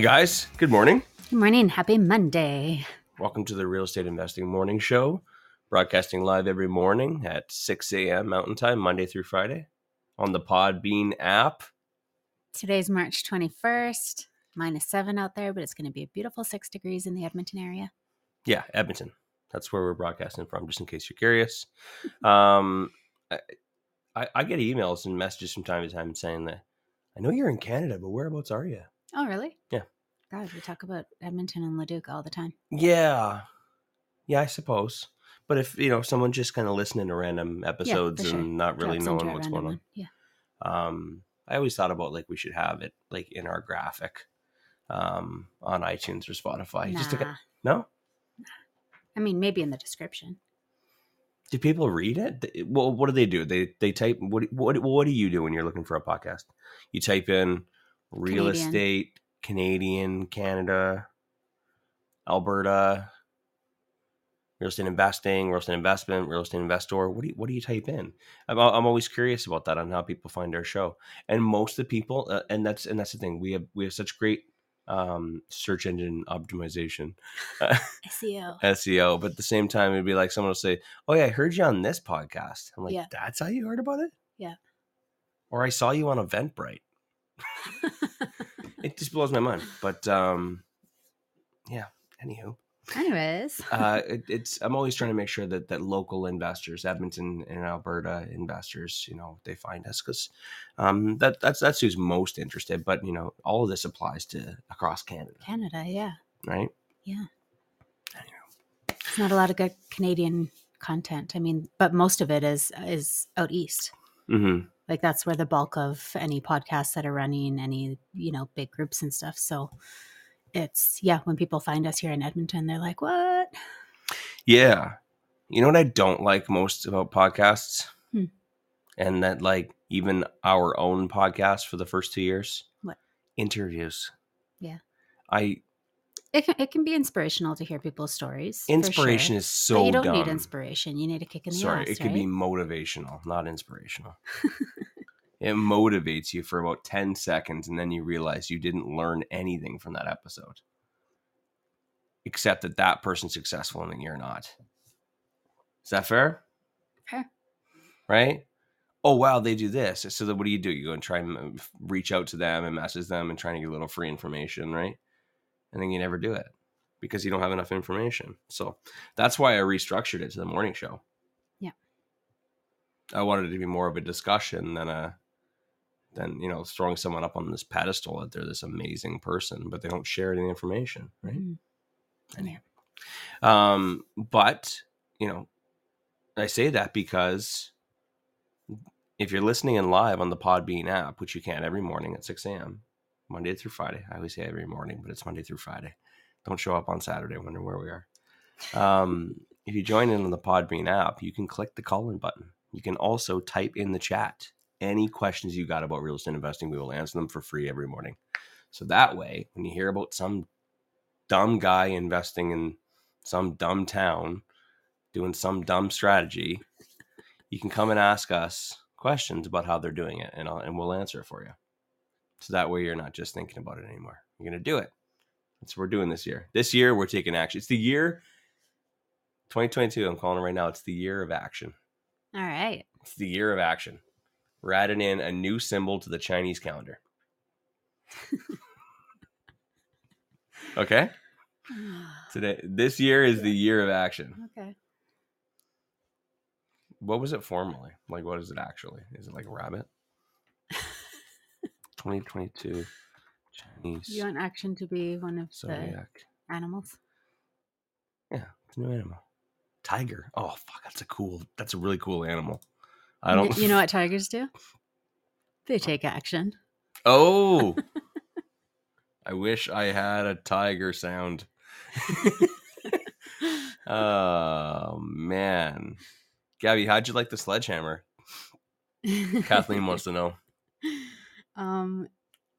Hey guys, good morning. Good morning. Happy Monday. Welcome to the Real Estate Investing Morning Show, broadcasting live every morning at 6 a.m. Mountain Time, Monday through Friday, on the Podbean app. Today's March 21st, minus seven out there, but it's going to be a beautiful six degrees in the Edmonton area. Yeah, Edmonton. That's where we're broadcasting from, just in case you're curious. Um, I, I, I get emails and messages from time to time saying that I know you're in Canada, but whereabouts are you? Oh, really? Yeah. God, we talk about Edmonton and Leduc all the time. Yeah, yeah, I suppose. But if you know someone just kind of listening to random episodes sure. and not really Drops knowing what's going on, one. Yeah. um, I always thought about like we should have it like in our graphic um, on iTunes or Spotify. Just to, Nah. get- no, I mean, maybe in the description. do people read it? Well, what do they do? They they type what what what do you do when you're looking for a podcast? You type in real Canadian. estate Canadian Canada Alberta real estate investing, real estate investment, real estate investor. What do you what do you type in? I'm I'm always curious about that on how people find our show. And most of the people, uh, and that's and that's the thing. We have we have such great um, search engine optimization, uh, SEO. SEO. But at the same time, it'd be like someone will say, "Oh yeah, I heard you on this podcast." I'm like, Yeah. "That's how you heard about it?" Yeah. Or I saw you on Eventbrite. It just blows my mind. But um, yeah. Anywho Anyways, uh, it, it's I'm always trying to make sure that that local investors, Edmonton and Alberta investors, you know, they find us because um, that that's that's who's most interested. But you know, all of this applies to across Canada, Canada, yeah. right? Yeah. It's not a lot of good Canadian content. I mean, but most of it is is out east. hmm like that's where the bulk of any podcasts that are running any you know big groups and stuff so it's yeah when people find us here in edmonton they're like what yeah. You know what I don't like most about podcasts, Hmm. and that like even our own podcast for the first two years, What? interviews. Yeah. I it can, it can be inspirational to hear people's stories inspiration sure. is so but you don't dumb. need inspiration you need a kick in the Sorry, ass it could be motivational, not inspirational. it motivates you for about 10 seconds and then you realize you didn't learn anything from that episode. Except that that person's successful and that you're not. Is that fair? Fair. Right? Oh, wow, they do this. So then what do you do? You go and try and reach out to them and message them and try to get a little free information, right? And then you never do it because you don't have enough information. So that's why I restructured it to the morning show. Yeah. I wanted it to be more of a discussion than a than you know throwing someone up on this pedestal that they're this amazing person, but they don't share any information, right? Mhm. Anyhow. Um, but you know, I say that because if you're listening in live on the Podbean app, which you can every morning at 6 a.m., Monday through Friday. I always say every morning, but it's Monday through Friday. Don't show up on Saturday, wondering where we are. Um, if you join in on the Podbean app, you can click the call in button. You can also type in the chat any questions you got about real estate investing. We will answer them for free every morning. So that way, when you hear about some dumb guy investing in some dumb town doing some dumb strategy, you can come and ask us questions about how they're doing it, and, I'll, and we'll answer it for you. So that way, you're not just thinking about it anymore. You're going to do it. That's what we're doing this year. This year, we're taking action. It's the year 2022. I'm calling it right now. It's the year of action. all right It's the year of action. We're adding in a new symbol to the Chinese calendar. okay? Today this year is the year of action. okay What was it formally? Like what is it actually? Is it like a rabbit? 2022 Chinese you want action to be one of the animals Yeah, it's a new animal. Tiger. Oh fuck, that's a cool that's a really cool animal. I don't you know what tigers do they take action Oh, I wish I had a tiger sound. oh man, Gabby, how'd you like the sledgehammer? Kathleen wants to know. Um,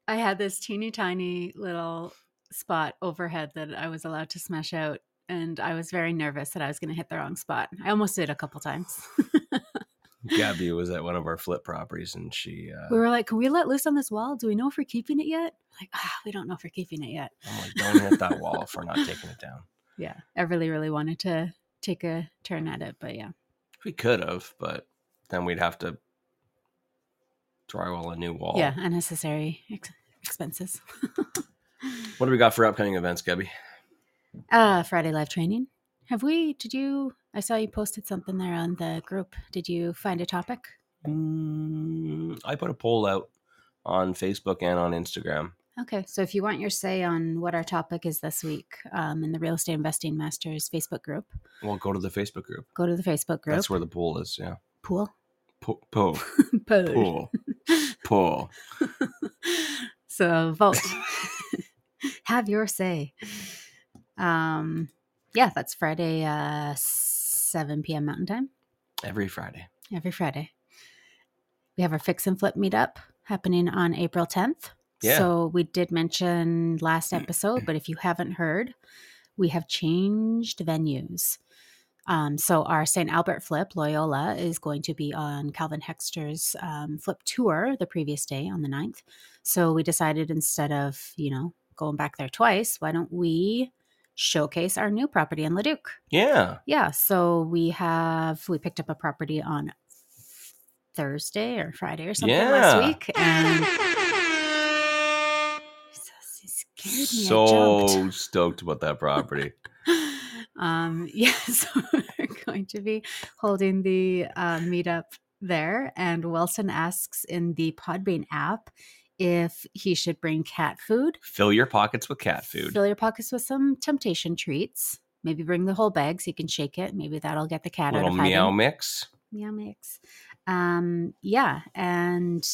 I had this teeny tiny little spot overhead that I was allowed to smash out, and I was very nervous that I was going to hit the wrong spot. I almost did a couple times. Gabby was at one of our flip properties, and she. Uh, we were like, "Can we let loose on this wall? Do we know if we're keeping it yet?" Like, ah, we don't know if we're keeping it yet. I'm like, don't hit that wall if we're not taking it down. Yeah, I really, really wanted to take a turn at it, but yeah, We could have, but then we'd have to drywall a new wall. yeah, unnecessary ex- expenses. What do we got for upcoming events, Gabby? uh Friday live training. Have we? Did you? I saw you posted something there on the group. Did you find a topic? Mm, I put a poll out on Facebook and on Instagram. Okay, so if you want your say on what our topic is this week um, in the Real Estate Investing Masters Facebook group, Well, go to the Facebook group. go to the Facebook group. That's where the poll is. Yeah. pool. Po- po- Pool. pool. Pool. so vote. Have your say. Um, yeah, that's Friday, uh, 7 p.m. Mountain Time. Every Friday. Every Friday. We have our Fix and Flip meetup happening on April 10th. Yeah. So we did mention last episode, but if you haven't heard, we have changed venues. Um, so our St. Albert Flip, Loyola, is going to be on Calvin Hexter's um, flip tour the previous day on the 9th. So we decided instead of, you know, going back there twice, why don't we showcase our new property in Leduc? Yeah. Yeah, so we have we picked up a property on Thursday or Friday or something Yeah. last week, and Jesus, he me. So stoked about that property. um, yeah, so we're going to be holding the uh, meetup there, and Wilson asks in the Podbean app if he should bring cat food. Fill your pockets with cat food. Fill your pockets with some temptation treats. Maybe bring the whole bag so you can shake it. Maybe that'll get the cat out Little of hiding. meow mix. meow mix um yeah and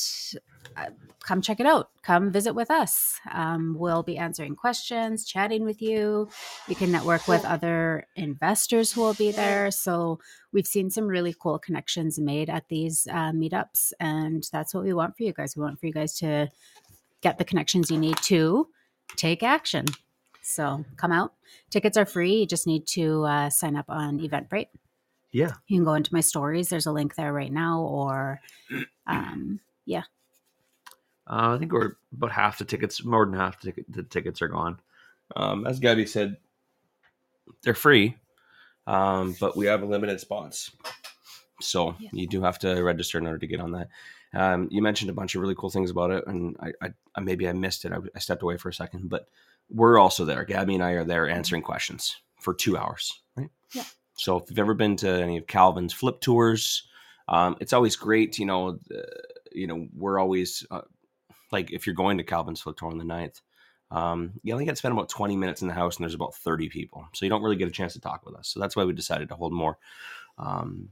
uh, come check it out. Come visit with us. Um, we'll be answering questions chatting with you. You can network with other investors who will be there. So we've seen some really cool connections made at these uh, meetups and that's what we want for you guys. We want for you guys to get the connections you need to take action. So come out. Tickets are free. You just need to uh, sign up on eventbrite Yeah. you can go into my stories. There's a link there right now, or um, yeah. Uh, I think we're about half the tickets, more than half the, ticket, the tickets are gone. Um, as Gabby said, they're free, um, but we have a limited spots. So Yeah. you do have to register in order to get on that. Um, you mentioned a bunch of really cool things about it, and I, I, I maybe I missed it. I, I stepped away for a second, but we're also there. Gabby and I are there answering questions for two hours, right? Yeah. So if you've ever been to any of Calvin's flip tours, um, it's always great. You know, uh, you know, we're always uh, like if you're going to Calvin's flip tour on the 9th, um, you only get to spend about 20 minutes in the house and there's about 30 people. So you don't really get a chance to talk with us. So that's why we decided to hold more um,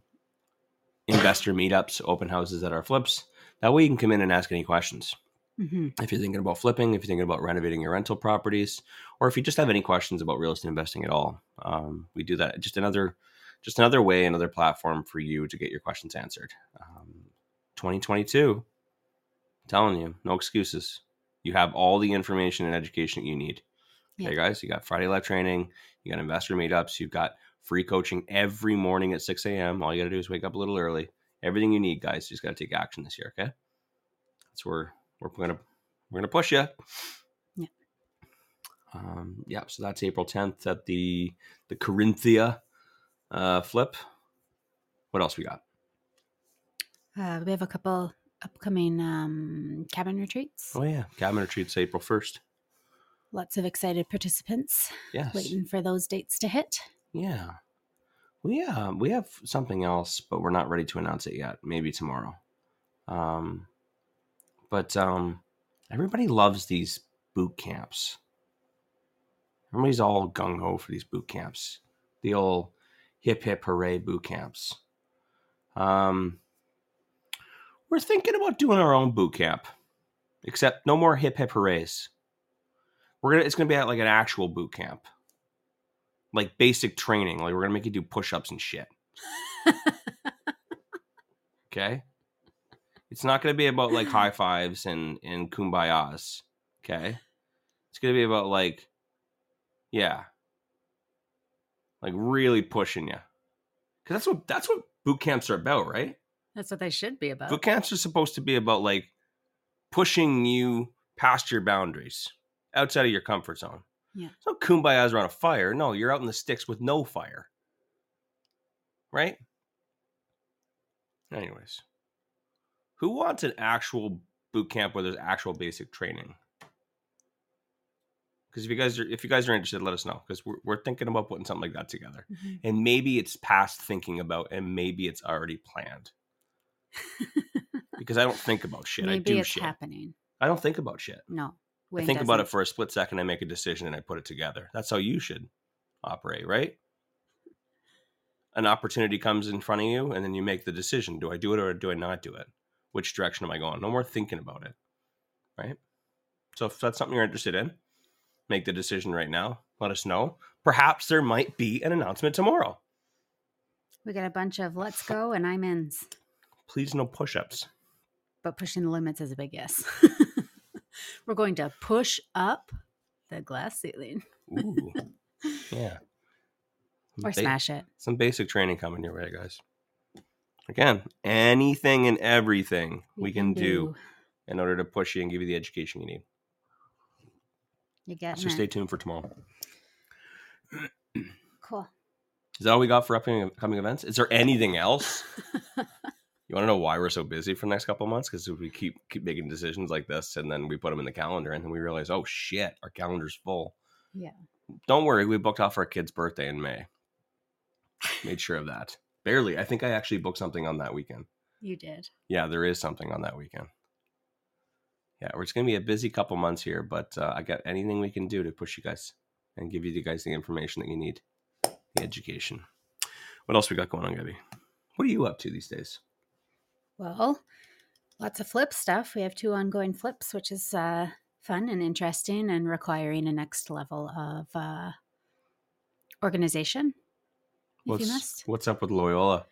investor meetups, open houses at our flips. That way you can come in and ask any questions. Mhm. If you're thinking about flipping, if you're thinking about renovating your rental properties, or if you just have any questions about real estate investing at all, um, we do that. Just another, just another way, another platform for you to get your questions answered. Um, 2022, telling you, no excuses. You have all the information and education that you need. Okay, guys, you got Friday live training, you got investor meetups, you've got free coaching every morning at 6 a.m. All you got to do is wake up a little early. Everything you need, guys. You just got to take action this year. Okay, that's where we're gonna we're gonna push you. Yeah. Um, yeah. So that's April 10th at the the Corinthia uh, flip. What else we got? Uh, we have a couple upcoming um, cabin retreats. Oh yeah, cabin retreats April 1st. Lots of excited participants Yes. waiting for those dates to hit. Yeah. We uh, we have something else, but we're not ready to announce it yet. Maybe tomorrow. Um, but um, everybody loves these boot camps. Everybody's all gung ho for these boot camps. The old hip hip hooray boot camps. Um, we're thinking about doing our own boot camp Except no more hip hip hoorays. We're gonna. It's gonna be at like an actual boot camp, like basic training. Like we're gonna make you do push ups and shit. Okay. It's not gonna be about like high fives and and kumbayas. Okay. It's gonna be about like, yeah, like really pushing you, because that's what that's what boot camps are about, right? That's what they should be about. Boot camps are supposed to be about like pushing you past your boundaries, outside of your comfort zone. Yeah. It's not kumbayas around a fire. No, you're out in the sticks with no fire. Right? Anyways. Who wants an actual boot camp where there's actual basic training? Because if you guys are if you guys are interested, let us know. Because we're, we're thinking about putting something like that together. Mhm. And maybe it's past thinking about and maybe it's already planned. Because I don't think about shit. I Maybe do it's shit. happening. I don't think about shit. No. I Wayne think about it for a split second. I make a decision and I put it together. That's how you should operate, right? An opportunity comes in front of you, and then you make the decision: Do I do it or do I not do it? Which direction am I going? No more thinking about it, right? So if that's something you're interested in, make the decision right now. Let us know. Perhaps there might be an announcement tomorrow. We got a bunch of let's go and I'm ins. Please, no push-ups. But pushing the limits is a big yes. We're going to push up the glass ceiling Ooh, yeah. or Ba- smash it. some basic training coming your way, guys. Again, anything and everything we can do in order to push you and give you the education you need. You get So stay tuned for tomorrow. Cool. Is that all we got for upcoming upcoming events? Is there anything else? you want to know why we're so busy for the next couple of months? Because we keep keep making decisions like this, and then we put them in the calendar, and then we realize, oh shit, our calendar's full. Yeah. Don't worry, we booked off our kid's birthday in May. Made sure of that. Barely. I think I actually booked something on that weekend. You did. Yeah, there is something on that weekend. Yeah, we're just gonna be a busy couple months here, but uh, I got anything we can do to push you guys and give you guys the information that you need, the education. What else we got going on, Gabby? What are you up to these days? Well, lots of flip stuff. We have two ongoing flips, which is uh, fun and interesting and requiring a next level of uh, organization. What's what's up with Loyola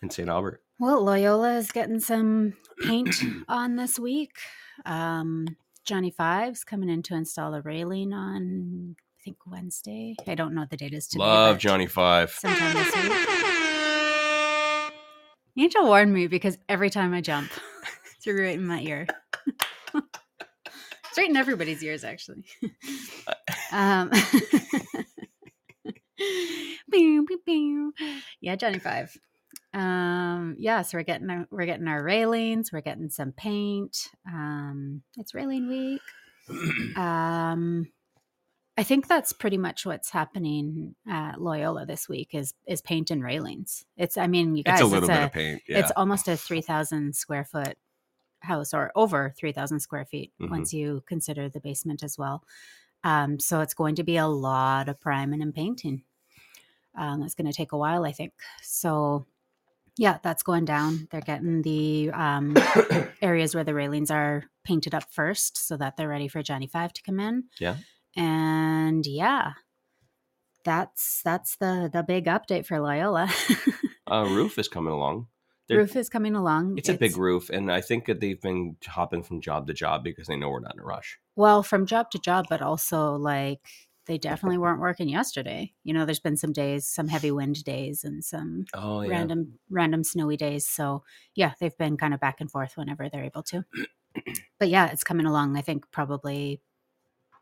in St. Albert? Well, Loyola is getting some paint on this week. Um, Johnny Fives coming in to install a railing on, I think Wednesday. I don't know what the date is today. Love Johnny Five. Sometime this week. Angel warned me because every time I jump, it's right in my ear. it's right in everybody's ears, actually. um. yeah, Johnny Five. Um, yeah, so we're getting our, we're getting our railings, we're getting some paint. Um, it's railing week. Um, I think that's pretty much what's happening at Loyola this week is is paint and railings. It's I mean, you guys, it's a little bit a, of paint. Yeah. it's almost a three thousand square foot house or over three thousand square feet Mhm. once you consider the basement as well. Um, so it's going to be a lot of priming and painting. Um, it's going to take a while, I think. So yeah, that's going down. They're getting the um, areas where the railings are painted up first so that they're ready for Johnny Five to come in. Yeah. And yeah, that's that's the the big update for Loyola. uh, roof is coming along. They're- roof is coming along. It's a big roof, and I think that they've been hopping from job to job because they know we're not in a rush. Well, from job to job, but also like they definitely weren't working yesterday. You know, there's been some days, some heavy wind days, and some Oh yeah. random random snowy days. So yeah, they've been kind of back and forth whenever they're able to. but yeah, it's coming along. I think probably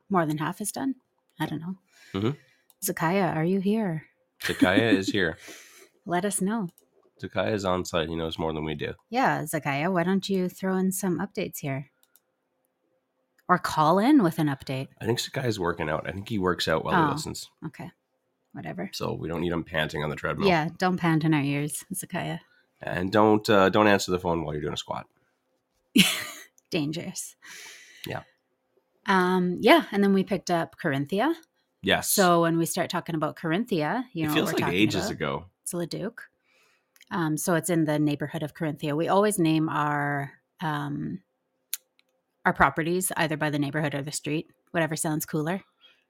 more than half is done. I don't know. Mhm. Zakaya, are you here? Zakaya is here. Let us know. Zakaya is on site. He knows more than we do. Yeah, Zakaya, why don't you throw in some updates here? Or call in with an update. I think Zakaya's working out. I think he works out while Oh. he listens, Okay. Whatever. so we don't need him panting on the treadmill. Yeah, don't pant in our ears, Zakaya. And don't uh, don't answer the phone while you're doing a squat. Dangerous. Yeah. Um, yeah, and then we picked up Corinthia. Yes. So when we start talking about Corinthia, you it know feels what we're like ages about. ago. It's Leduc. Um, so it's in the neighborhood of Corinthia. We always name our um, our properties either by the neighborhood or the street, whatever sounds cooler.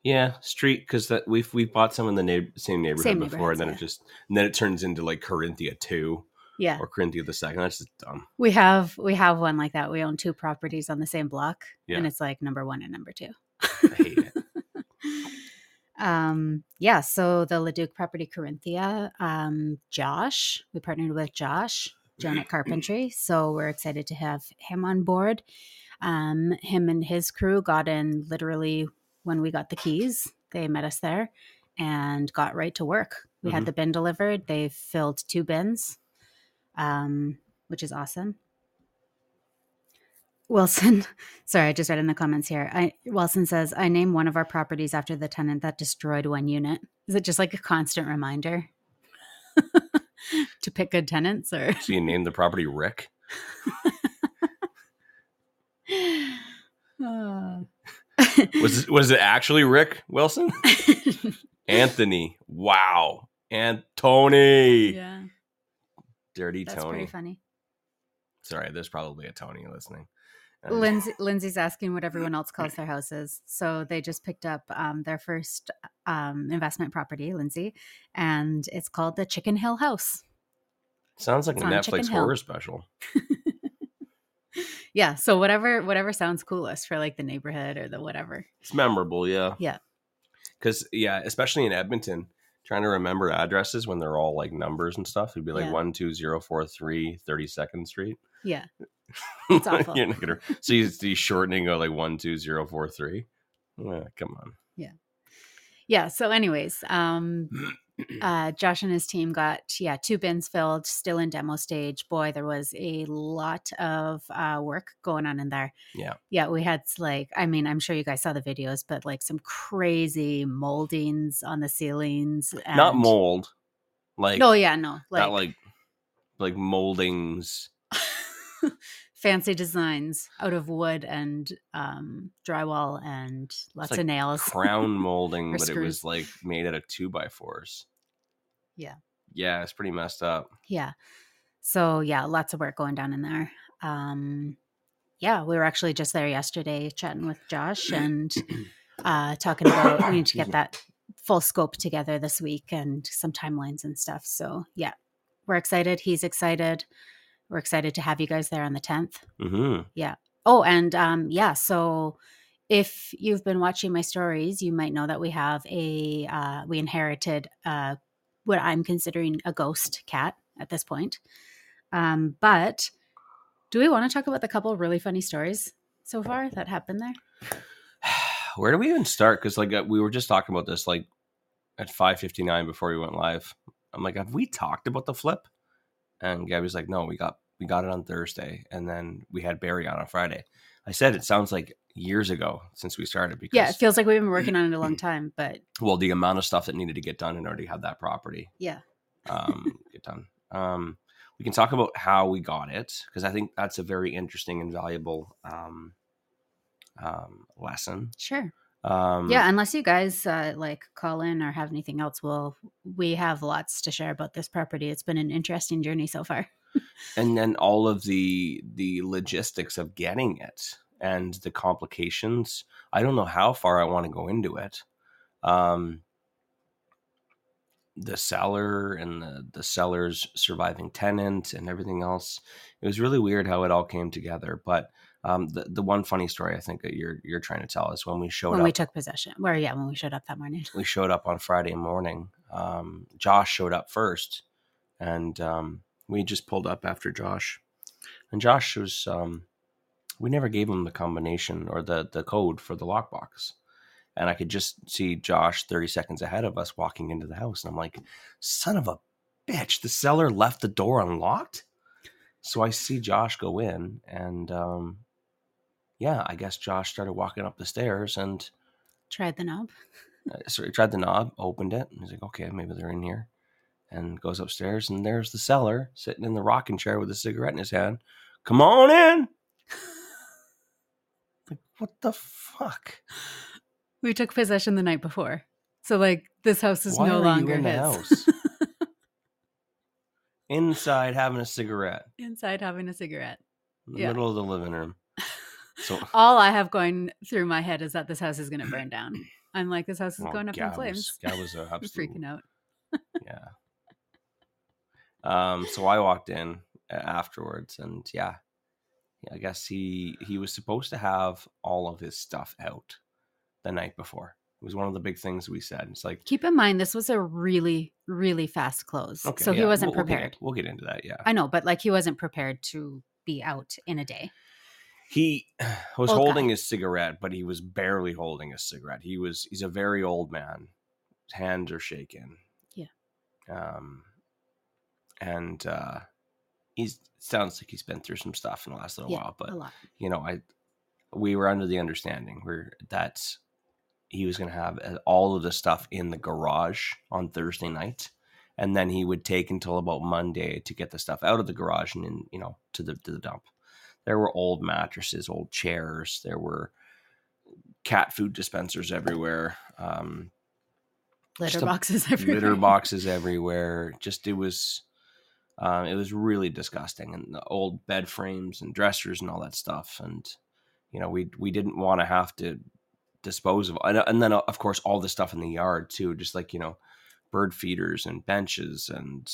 Yeah, street because that we've we bought some in the neigh- same neighborhood Same before, and then it just and then it turns into like Corinthia two Yeah. or Corinthia the second. That's just dumb. We have we have one like that. We own two properties on the same block Yeah. and it's like number 1 and number 2. I hate it. Um yeah, so the Leduc property Corinthia, um Josh, we partnered with Josh, Janet Carpentry, so we're excited to have him on board. Um him and his crew got in literally when we got the keys. They met us there and got right to work. We Mhm. had the bin delivered. They filled two bins. Um which is awesome. Wilson, sorry, I just read in the comments here. I Wilson says, I name one of our properties after the tenant that destroyed one unit. Is it just like a constant reminder to pick good tenants or So you named the property Rick. Oh. Was it, was it actually Rick Wilson? Anthony. Wow. And Tony. yeah, Dirty that's Tony. pretty funny. Sorry, there's probably a Tony listening. Lindsay, Lindsay's asking what everyone else calls their houses. So they just picked up um, their first um, investment property, Lindsay, and it's called the Chicken Hill House. Sounds like It's a Netflix Hill. horror special. Yeah, so whatever whatever sounds coolest for like the neighborhood or the whatever. It's memorable, yeah. Yeah. Because yeah, especially in Edmonton, trying to remember addresses when they're all like numbers and stuff. It'd be like Yeah. one two zero four three 32nd Street. Yeah, It's awful. You're not gonna, so you see shortening of like one two zero four three. Yeah, come on. yeah. Yeah. So, anyways, um, uh, Josh and his team got yeah two bins filled, still in demo stage. Boy, there was a lot of uh, work going on in there. Yeah. yeah. We had like, I mean, I'm sure you guys saw the videos, but like some crazy moldings on the ceilings. And... Not mold. Like No, yeah, no, like, not like like moldings. fancy designs out of wood and um, drywall and lots like of nails. crown molding, but it was like made out of two by fours. Yeah. Yeah, it's pretty messed up. Yeah. So yeah, lots of work going down in there. Um yeah, we were actually just there yesterday chatting with Josh and uh talking about we need to get that full scope together this week and some timelines and stuff. So yeah, we're excited. He's excited. We're excited to have you guys there on the 10th. hmm Yeah. Oh, and um, yeah. So if you've been watching my stories, you might know that we have a uh, we inherited uh, what I'm considering a ghost cat at this point. Um, but do we want to talk about the couple really funny stories so far that happened there? Where do we even start? Because like uh, we were just talking about this like at five fifty nine before we went live. I'm like, have we talked about the flip? And Gabby's like, no, we got we got it on Thursday, and then we had Barry on on Friday. I said it sounds like years ago since we started because Yeah, it feels like we've been working on it a long time, but well, the amount of stuff that needed to get done and already had that property yeah, um, get done. Um, we can talk about how we got it because I think that's a very interesting and valuable um, um, lesson. sure. Um, yeah, unless you guys uh, like call in or have anything else, we'll we have lots to share about this property. It's been an interesting journey so far. And then all of the the logistics of getting it and the complications. I don't know how far I want to go into it. Um, the seller and the the seller's surviving tenant and everything else. It was really weird how it all came together. But um, the the one funny story I think that you're you're trying to tell is when we showed up when up. we took possession, Where yeah, when we showed up that morning. we showed up on Friday morning. Um, Josh showed up first, and um, we just pulled up after Josh. And Josh was, um, we never gave him the combination or the the code for the lockbox. And I could just see Josh 30 seconds ahead of us walking into the house. And I'm like, son of a bitch, the seller left the door unlocked. So I see Josh go in, and um, yeah, I guess Josh started walking up the stairs and Tried the knob. uh, so tried the knob, opened it, and he's like, okay, maybe they're in here. And goes upstairs, and there's the seller sitting in the rocking chair with a cigarette in his hand. Come on in. like, what the fuck? We took possession the night before. So like this house is Why no longer in his. house? Inside having a cigarette Inside having a cigarette. in the Yeah. middle of the living room. So All I have going through my head is that this house is going to burn down. I'm like, this house is well, going up in flames. Was, was a I'm absolute freaking out. yeah. Um, so I walked in uh, afterwards, and yeah, yeah, I guess he he was supposed to have all of his stuff out the night before. It was one of the big things we said. It's like, Keep in mind, this was a really, really fast close. okay, so he wasn't we'll- we'll get prepared. We'll get, into that. Yeah, I know, but like he wasn't prepared to be out in a day. he was Old holding guy. his cigarette, but he was barely holding a cigarette. He was he's a very old man. His hands are shaking. Yeah. Um, and uh, he's sounds like he's been through some stuff in the last little Yeah, while, but you know, I we were under the understanding where that he was going to have uh, all of the stuff in the garage on Thursday night, and then he would take until about Monday to get the stuff out of the garage and in, you know to the to the dump. There were old mattresses, old chairs. There were cat food dispensers everywhere. Um, Litter a boxes everywhere. litter boxes everywhere. Just it was, um, it was really disgusting, and the old bed frames and dressers and all that stuff. And you know, we we didn't want to have to dispose of, and, and then uh, of course all the stuff in the yard too, just like you know, bird feeders and benches and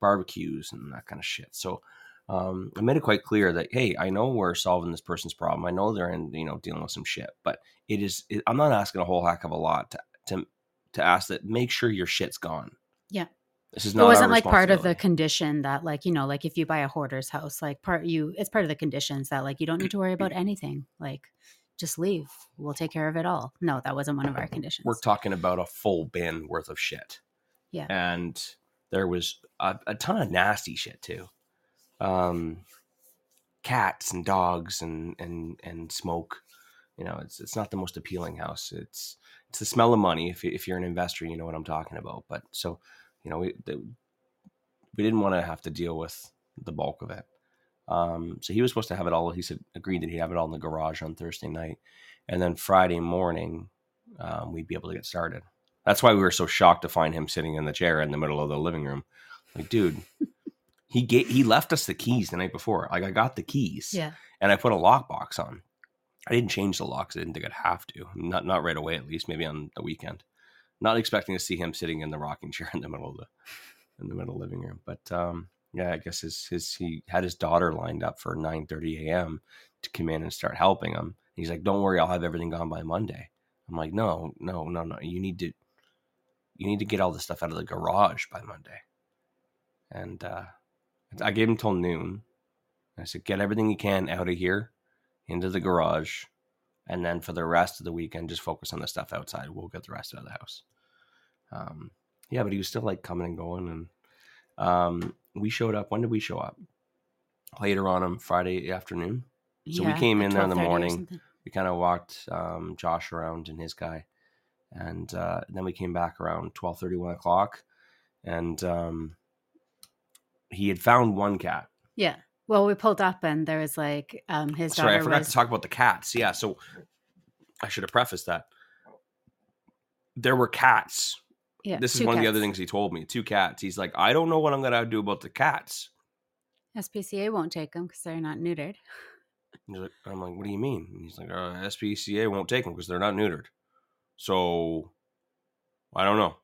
barbecues and that kind of shit. So. Um, I made it quite clear that hey, I know we're solving this person's problem. I know they're in, you know, dealing with some shit, but it is. It, I'm not asking a whole heck of a lot to to to ask that make sure your shit's gone. Yeah. This is it wasn't like part of the condition that like you know like if you buy a hoarder's house like part you it's part of the conditions that like you don't need to worry about anything like just leave we'll take care of it all no that wasn't one of our conditions We're talking about a full bin worth of shit. Yeah. And there was a, a ton of nasty shit too. Um cats and dogs and and and smoke. You know, it's it's not the most appealing house. It's it's the smell of money. If if you're an investor, you know what I'm talking about. But so, you know, we we didn't want to have to deal with the bulk of it. Um, so he was supposed to have it all. He said agreed that he'd have it all in the garage on Thursday night, and then Friday morning um, we'd be able to get started. That's why we were so shocked to find him sitting in the chair in the middle of the living room. Like, dude, he gave, he left us the keys the night before. Like, I got the keys, yeah and I put a lockbox on. I didn't change the locks. I didn't think I'd have to. Not not right away, at least. Maybe on the weekend. Not expecting to see him sitting in the rocking chair in the middle of the in the middle living room. But um, yeah, I guess his his he had his daughter lined up for nine thirty a.m. to come in and start helping him. He's like, "Don't worry, I'll have everything gone by Monday." I'm like, "No, no, no, no. You need to you need to get all the stuff out of the garage by Monday." And uh, I gave him till noon. I said, "Get everything you can out of here." into the garage, and then for the rest of the weekend, just focus on the stuff outside. We'll get the rest out of the house. Um, yeah, but he was still like coming and going, and um, we showed up. When did we show up? Later on on Friday afternoon. So we came in there in the morning. We kind of walked um, Josh around and his guy, and uh, then we came back around 12, 1 o'clock, and um, he had found one cat. yeah well we pulled up and there was like um his Sorry, I forgot was to talk about the cats. Yeah, so I should have prefaced that. There were cats. yeah this is one of the other things he told me. Two cats. He's like, I don't know what I'm gonna do about the cats. spca won't take them because they're not neutered He's like, I'm like, what do you mean? And he's like, uh, SPCA won't take them because they're not neutered. So I don't know.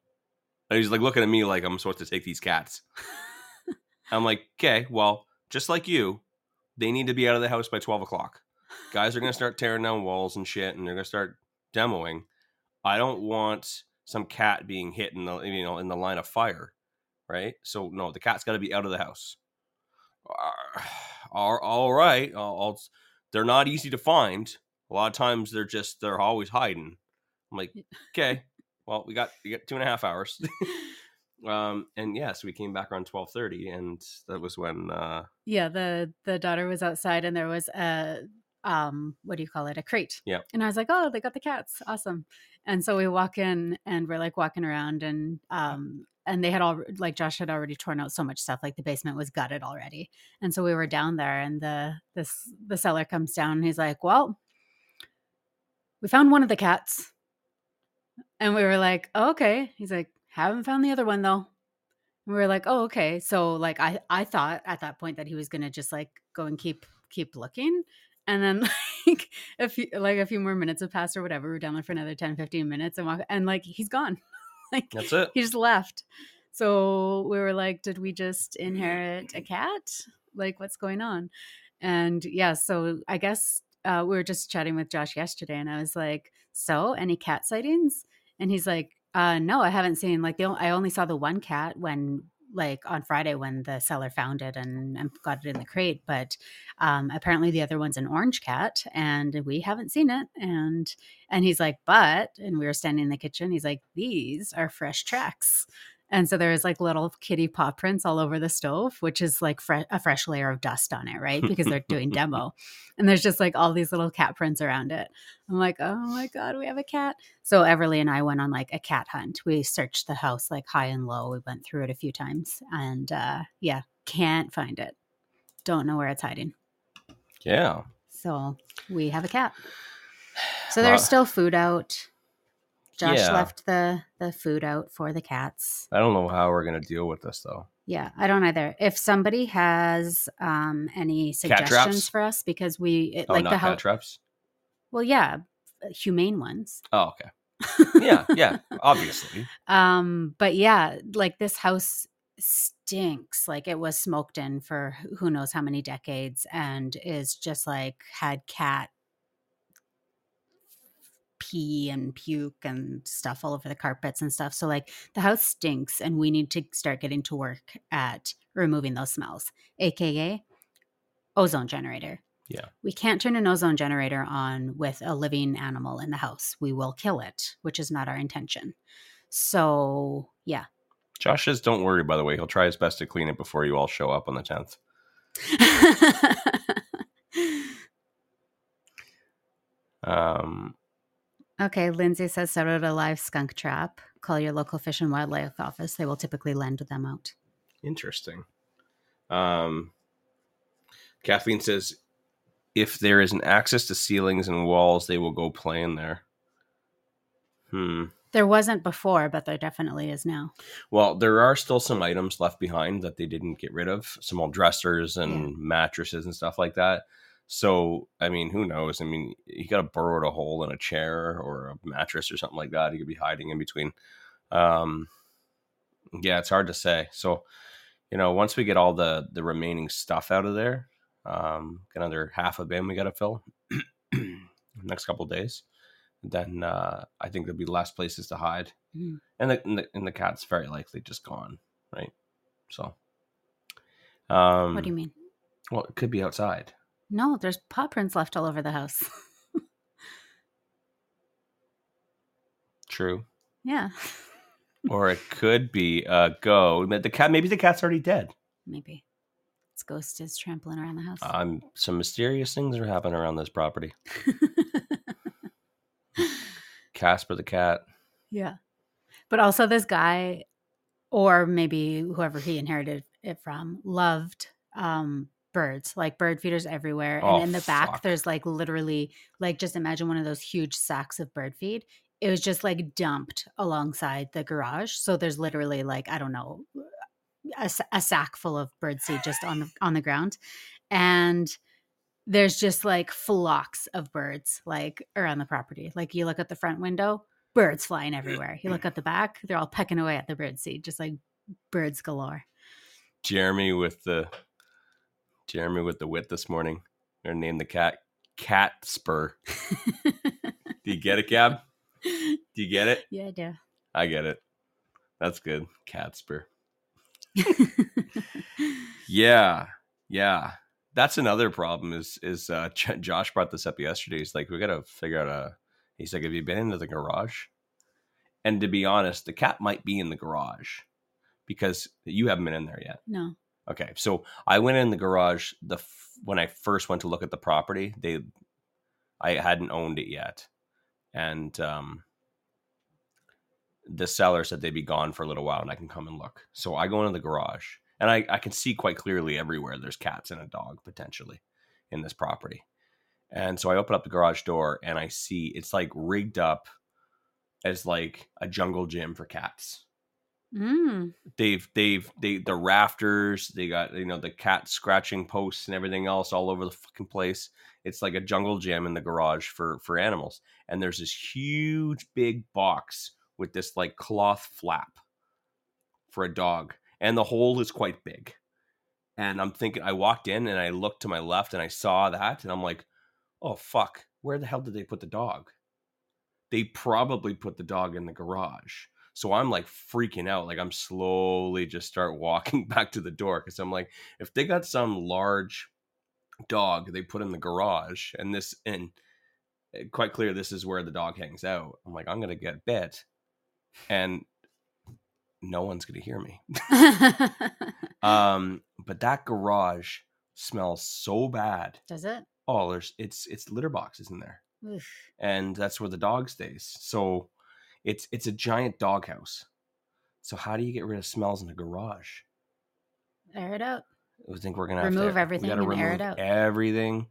And he's like looking at me like I'm supposed to take these cats. I'm like, okay, well, just like you, they need to be out of the house by 12 o'clock. Guys are going to start tearing down walls and shit, and they're going to start demoing. I don't want some cat being hit in the you know in the line of fire, right? So no, the cat's got to be out of the house. All, all right, I'll, I'll, they're not easy to find. A lot of times they're just they're always hiding. I'm like, okay, well we got we got two and a half hours. um and yeah so we came back around 12:30 and that was when uh yeah the the daughter was outside and there was a um what do you call it? A crate. Yeah. and i was like oh they got the cats. Awesome. And so we walk in and we're like walking around and um and they had all like josh had already torn out so much stuff like the basement was gutted already. And so we were down there and the this the seller comes down and he's like well we found one of the cats. And we were like oh, okay. He's like haven't found the other one though and we were like, oh, okay. So like I I thought at that point that he was gonna just like go and keep keep looking. And then like a few like a few more minutes have passed or whatever. We're down there for another 10, 15 minutes and walk and like he's gone. like That's it. he just left. So we were like, did we just inherit a cat? Like, what's going on? And yeah, so I guess uh, we were just chatting with Josh yesterday, and I was like, so any cat sightings? And he's like, uh, no, I haven't seen like the I only saw the one cat when like on Friday when the seller found it and, and got it in the crate. But um, apparently the other one's an orange cat, and we haven't seen it. And and he's like, but and we were standing in the kitchen. He's like, these are fresh tracks. And so there's like little kitty paw prints all over the stove, which is like fre- a fresh layer of dust on it, right? Because they're doing demo. And there's just like all these little cat prints around it. I'm like, oh my God, we have a cat. So Everly and I went on like a cat hunt. We searched the house like high and low. We went through it a few times and uh, yeah, can't find it. Don't know where it's hiding. Yeah. So we have a cat. So there's still food out. Josh Yeah. left the the food out for the cats. I don't know how we're gonna deal with this though. Yeah, I don't either. If somebody has um any suggestions for us, because we it, Oh, like not the cat house. traps. Well, yeah, humane ones. Oh, okay. Yeah, yeah. Obviously. Um, but yeah, like this house stinks. Like it was smoked in for who- who knows how many decades and is just like had cat pee and puke and stuff all over the carpets and stuff. So like the house stinks and we need to start getting to work at removing those smells, aka ozone generator. Yeah. We can't turn an ozone generator on with a living animal in the house. We will kill it, which is not our intention. So, yeah. Josh says, "Don't worry." By the way, he'll try his best to clean it before you all show up on the tenth. Um, okay, Lindsay says set out a live skunk trap. Call your local fish and wildlife office. They will typically lend them out. interesting. Um, Kathleen says, "If there is an access to ceilings and walls, they will go play in there." Hmm. There wasn't before, but there definitely is now. Well, there are still some items left behind that they didn't get rid of. Some old dressers and Yeah. mattresses and stuff like that. So, I mean, who knows? I mean, he got to burrowed a hole in a chair or a mattress or something like that. He could be hiding in between. Um, yeah, it's hard to say. So, you know, once we get all the the remaining stuff out of there, um, another half a bin we got to fill next couple of days. Then uh, I think there'll be less places to hide Mhm. and the, and the and the cat's very likely just gone, right? So, um, what do you mean? Well, it could be outside. No, there's paw prints left all over the house. True, yeah, or it could be a go. The cat, maybe the cat's already dead. maybe. Its ghost is trampling around the house. Um, some mysterious things are happening around this property. Casper the cat. yeah. But also, this guy, or maybe whoever he inherited it from, loved um, birds, like bird feeders everywhere. Oh, and in the back, fuck. there's like literally, like, just imagine one of those huge sacks of bird feed. It was just like dumped alongside the garage. So there's literally like, I don't know, a sack full of bird seed just on the on the ground. And there's just like flocks of birds like around the property. Like you look at the front window, birds flying everywhere. You look at the back, they're all pecking away at the bird seed, just like birds galore. Jeremy with the Jeremy with the wit this morning. They're gonna name the cat Cat Spur. Do you get it, Gab? Do you get it? yeah, I do. I get it. That's good. Cat Spur. Yeah, yeah. That's another problem. Is is uh, J- Josh brought this up yesterday? He's like, we got to figure out a. He's like, have you been into the garage? And to be honest, the cat might be in the garage because you haven't been in there yet. no. Okay, so I went in the garage the f- when I first went to look at the property. They, I hadn't owned it yet, and um, the seller said they'd be gone for a little while, and I can come and look. So I go into the garage, and I I can see quite clearly everywhere there's cats and a dog potentially in this property, and so I open up the garage door, and I see it's like rigged up as like a jungle gym for cats Mm. they've they've they the rafters they got you know the cat scratching posts and everything else all over the fucking place. It's like a jungle gym in the garage for for animals. And there's this huge big box with this like cloth flap for a dog. And the hole is quite big. And i'm thinking i walked in and i looked to my left and i saw that and i'm like oh fuck. Where the hell did they put the dog? They probably put the dog in the garage so I'm like freaking out. Like I'm slowly just start walking back to the door because I'm like, if they got some large dog they put in the garage and this and eh, quite clear this is where the dog hangs out. I'm like, I'm gonna get bit, and no one's gonna hear me. um, but that garage smells so bad. Does it? Oh, there's it's it's litter boxes in there, Oof. and that's where the dog stays. So it's it's a giant doghouse. So how do you get rid of smells in a garage? Air it out. I think we're gonna have Remove to, everything We gotta and air it remove out. everything.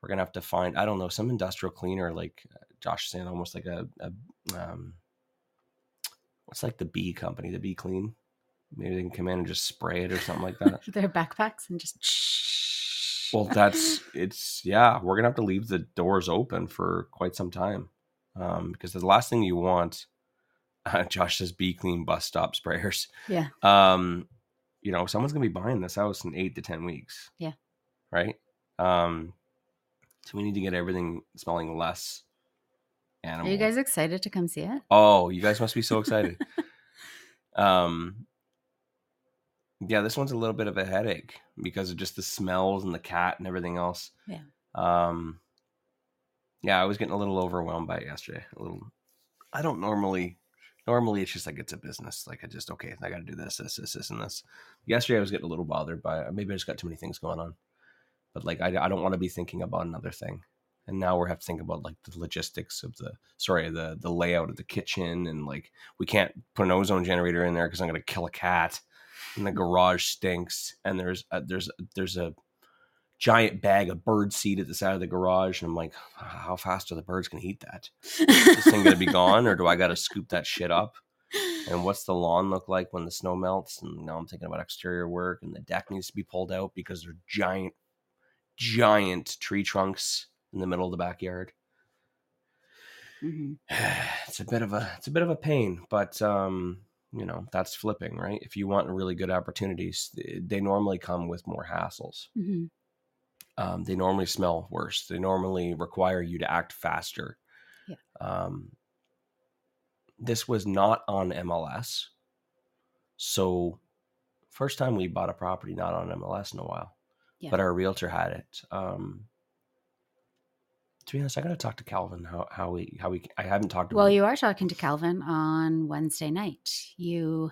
We're gonna have to find I don't know some industrial cleaner like Josh is saying almost like a, a um what's like the bee company the bee clean. Maybe they can come in and just spray it or something like that. Their backpacks and just. well, that's it's yeah. We're gonna have to leave the doors open for quite some time um, because the last thing you want. Uh, Josh says "Be clean bus stop sprayers. Yeah. um you know someone's gonna be buying this house in eight to ten weeks Yeah. right um so we need to get everything smelling less Are you guys excited to come see it? oh you guys must be so excited um yeah this one's a little bit of a headache because of just the smells and the cat and everything else Yeah. um yeah i was getting a little overwhelmed by it yesterday a little i don't normally normally it's just like it's a business like i just okay i gotta do this this this this and this. Yesterday i was getting a little bothered by uh, maybe i just got too many things going on. But like i, I don't want to be thinking about another thing. And now we have to think about like the logistics of the sorry the the layout of the kitchen and like we can't put an ozone generator in there because i'm to kill a cat and the garage stinks and there's a, there's there's a giant bag of bird seed at the side of the garage and i'm like how fast are the birds going to eat that? This thing going to be gone or do i got to scoop that shit up? And what's the lawn look like when the snow melts? And now i'm thinking about exterior work and the deck needs to be pulled out because they're giant giant tree trunks in the middle of the backyard. Mhm. it's a bit of a it's a bit of a pain but um you know that's flipping right? If you want really good opportunities they normally come with more hassles. Mhm. Um, they normally smell worse they normally require you to act faster Yeah. um, this was not on mls so first time we bought a property not on mls in a while Yeah. but our realtor had it um, to be honest i gotta talk to calvin how, how we how we i haven't talked to Well, him you are talking to Calvin on Wednesday night. You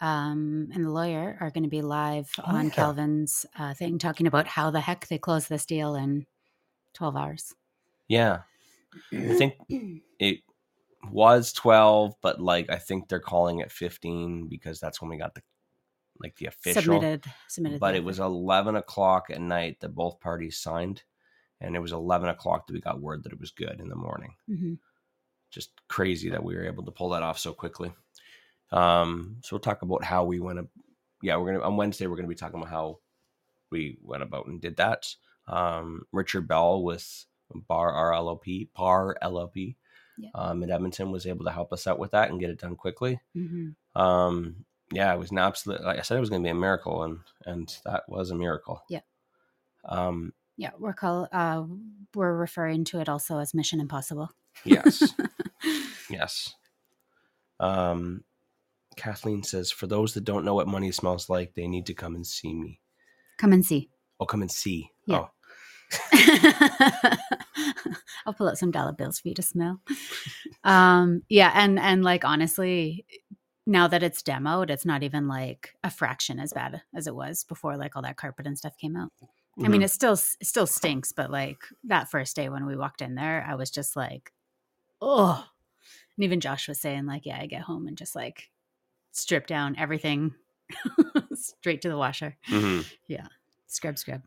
um, and the lawyer are going to be live Oh, on yeah. Calvin's uh, thing talking about how the heck they closed this deal in 12 hours. Yeah. I think it was 12, but like I think they're calling it 15 because that's when we got the like the official. submitted submitted But it was 11 o'clock at night that both parties signed. And it was 11 o'clock that we got word that it was good in the morning. Mhm. Just crazy that we were able to pull that off so quickly. Um, so we'll talk about how we went. ab- Yeah, we're gonna on Wednesday. We're gonna be talking about how we went about and did that. Um, Richard Bell with Bar RLOP, Par LLP, Yeah. um, in Edmonton was able to help us out with that and get it done quickly. Mhm. Um, yeah, it was an absolute. Like I said, it was to be a miracle, and and that was a miracle. Yeah. Um, Yeah, we're call uh, we're referring to it also as Mission Impossible. yes. yes. Um, Kathleen says, for those that don't know what money smells like, they need to come and see me. Come and see. Oh, come and see. Yeah. Oh, I'll pull out some dollar bills for you to smell. Um, yeah, and and like honestly, now that it's demoed, it's not even like a fraction as bad as it was before like all that carpet and stuff came out. I mean, mhm. it still it still stinks, but like that first day when we walked in there, I was just like, oh. And even Josh was saying like, yeah, I get home and just like strip down everything straight to the washer. Mhm. Scrub, scrub.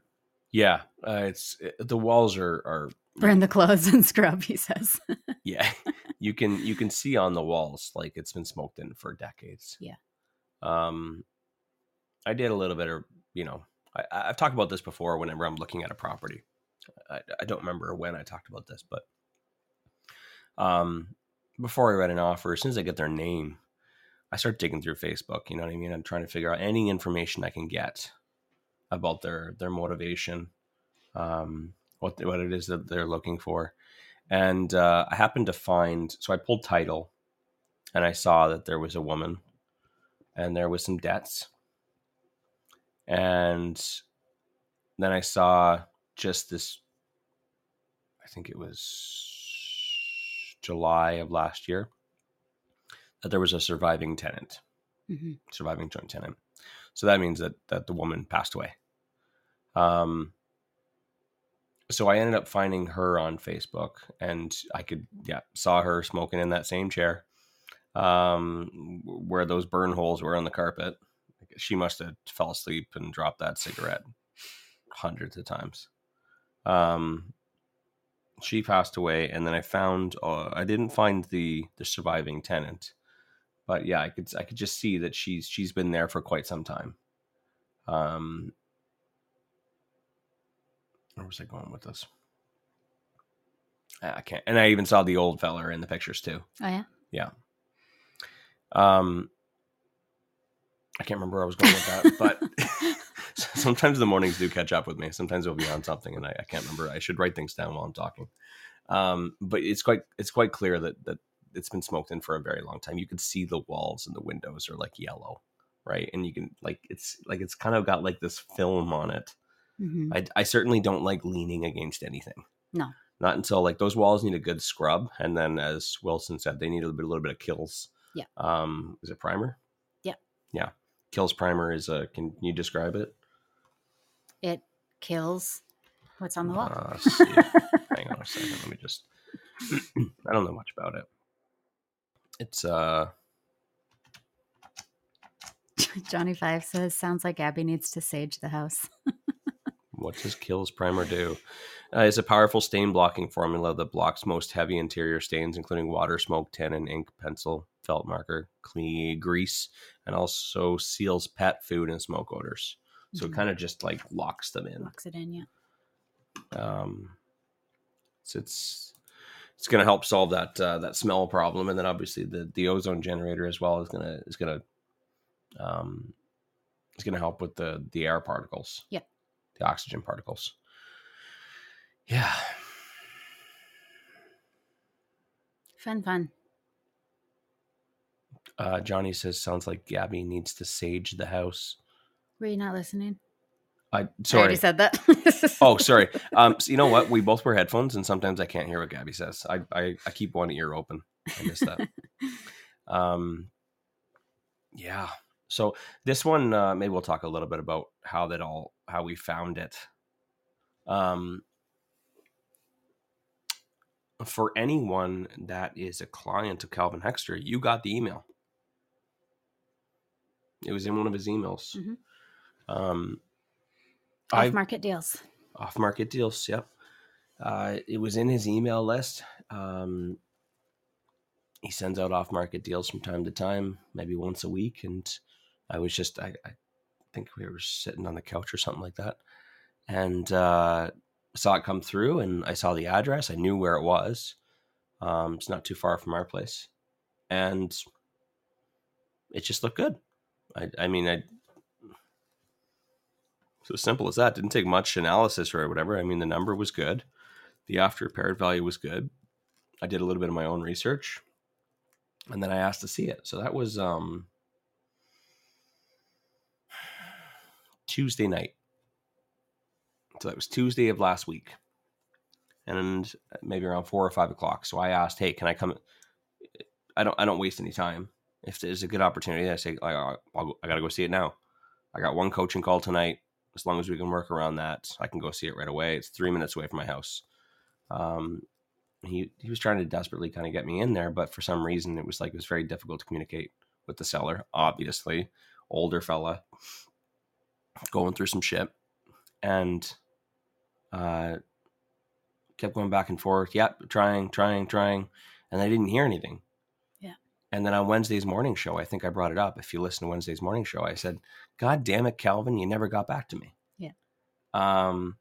yeah, uh, it's it, the walls are are Burn the clothes and scrub, he says. yeah. you can you can see on the walls like it's been smoked in for decades. Yeah. Um, I did a little bit of, you know, I, I've talked about this before whenever I'm looking at a property. I, I don't remember when I talked about this, but um, before I write an offer, as soon as I get their name, I start digging through Facebook. You know what I mean? I'm trying to figure out any information I can get about their their motivation, um, what what it is that they're looking for, and uh, I happened to find. So I pulled title, and I saw that there was a woman, and there was some debts, and then I saw just this. I think it was July of last year there was a surviving tenant, hmm surviving joint tenant. So that means that that the woman passed away. Um, so I ended up finding her on Facebook, and I could yeah saw her smoking in that same chair, um, where those burn holes were on the carpet. She must have fell asleep and dropped that cigarette hundreds of times. Um, she passed away, and then I found uh, I didn't find the the surviving tenant, but yeah, I could I could just see that she's she's been there for quite some time. Um, where was I going with this? I can't, and I even saw the old feller in the pictures too. Oh yeah. Yeah. Um, I can't remember where I was going with that, but sometimes the mornings do catch up with me. Sometimes we'll be on something and I, I can't remember. I should write things down while I'm talking. Um, but it's quite it's quite clear that that it's been smoked in for a very long time. You can see the walls and the windows are like yellow, right? And you can like it's like it's kind of got like this film on it. hmm I, I certainly don't like leaning against anything. No. Not until like those walls need a good scrub, and then as Wilson said, they need a little bit, a little bit of Kilz. Yeah. Um, is it primer? Yeah. Yeah. Kilz primer is a. Can you describe it? It kills what's on the wall. Uh, see. Hang on a second. Let me just. I don't know much about it. It's uh. Johnny Five says, "Sounds like Abby needs to sage the house." What does Kilz Primer do? Uh, it's a powerful stain blocking formula that blocks most heavy interior stains, including water, smoke, tannin, ink, pencil, felt marker, clean grease, and also seals pet food and smoke odors. So it Mhm. kind of just like locks them in. Locks it in, yeah. Um, so it's it's going to help solve that uh, that smell problem, and then obviously the the ozone generator as well is gonna is gonna um, is gonna help with the the air particles. Yeah, The oxygen particles. Yeah. Fun, fun. Uh, Johnny says sounds like Gabby needs to sage the house. Were you not listening? I I sorry. already said that. oh, sorry. Um, so you know what? We both wear headphones, and sometimes I can't hear what Gabby says. I I, I keep one ear open. I miss that. um, yeah. So this one, uh, maybe we'll talk a little bit about how that all how we found it. Um, for anyone that is a client of Calvin Hexter, you got the email. It was in one of his emails. Mhm. Um, Off market deals. off market deals. Yep. Uh, it was in his email list. Um, he sends out off market deals from time to time, maybe once a week. And I was just, I, I think we were sitting on the couch or something like that. And uh, saw it come through and I saw the address. I knew where it was. Um, it's not too far from our place. And it just looked good. I, I mean, I, so simple as that. Didn't take much analysis or whatever. I mean, the number was good. The after repaired value was good. I did a little bit of my own research, and then I asked to see it. So that was um, Tuesday night. So that was Tuesday of last week, and maybe around four or five o'clock. So I asked, "Hey, can I come?" I don't. I don't waste any time. If there's a good opportunity, I say, "I, I'll, I gotta go see it now." I got one coaching call tonight as long as we can work around that, I can go see it right away. It's three minutes away from my house. Um, he he was trying to desperately kind of get me in there, but for some reason it was like it was very difficult to communicate with the seller. Obviously, older fella, going through some shit, and uh, kept going back and forth. Yep, trying, trying, trying, and I didn't hear anything. And then on Wednesday's morning show, I think I brought it up. If you listen to Wednesday's morning show, I said, God damn it, Calvin, you never got back to me. Yeah. Um,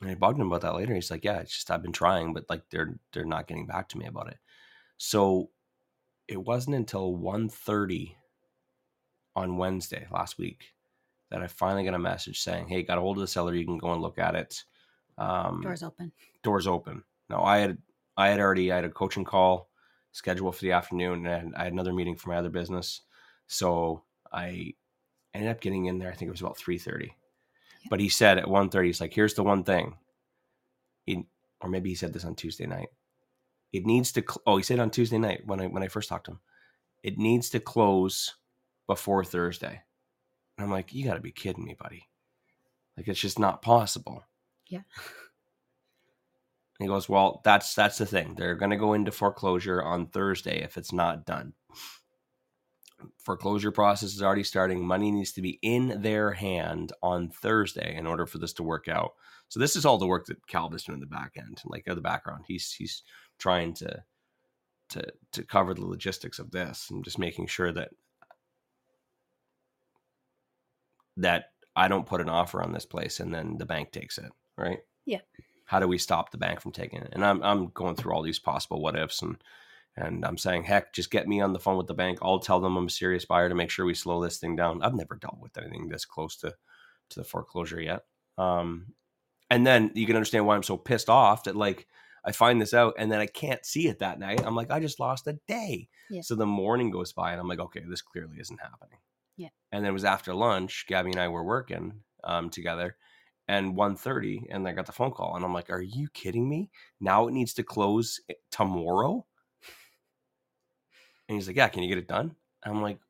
and I bugged him about that later. He's like, Yeah, it's just I've been trying, but like they're they're not getting back to me about it. So it wasn't until 1.30 on Wednesday last week that I finally got a message saying, Hey, got a hold of the seller, you can go and look at it. Um Doors open. doors open. Now I had I had already I had a coaching call scheduled for the afternoon and I had another meeting for my other business. So I ended up getting in there. I think it was about 3:30. But he said at 1:30 he's like here's the one thing. He, or maybe he said this on Tuesday night. It needs to cl- oh he said on Tuesday night when I when I first talked to him. It needs to close before Thursday. And I'm like you got to be kidding me, buddy. Like it's just not possible. Yeah. And he goes, "Well, that's that's the thing. They're going to go into foreclosure on Thursday if it's not done. Foreclosure process is already starting. Money needs to be in their hand on Thursday in order for this to work out. So this is all the work that Calvin's doing in the back end, like in the background. He's he's trying to to to cover the logistics of this and just making sure that that I don't put an offer on this place and then the bank takes it, right? Yeah. How do we stop the bank from taking it? And I'm I'm going through all these possible what ifs and and I'm saying, heck, just get me on the phone with the bank. I'll tell them I'm a serious buyer to make sure we slow this thing down. I've never dealt with anything this close to to the foreclosure yet. Um, and then you can understand why I'm so pissed off that like I find this out and then I can't see it that night. I'm like, I just lost a day. Yeah. So the morning goes by and I'm like, okay, this clearly isn't happening. Yeah. And then it was after lunch, Gabby and I were working um, together and 1.30 and I got the phone call and I'm like, are you kidding me? Now it needs to close eh, tomorrow? And he's like, yeah, can you get it done? And I'm like,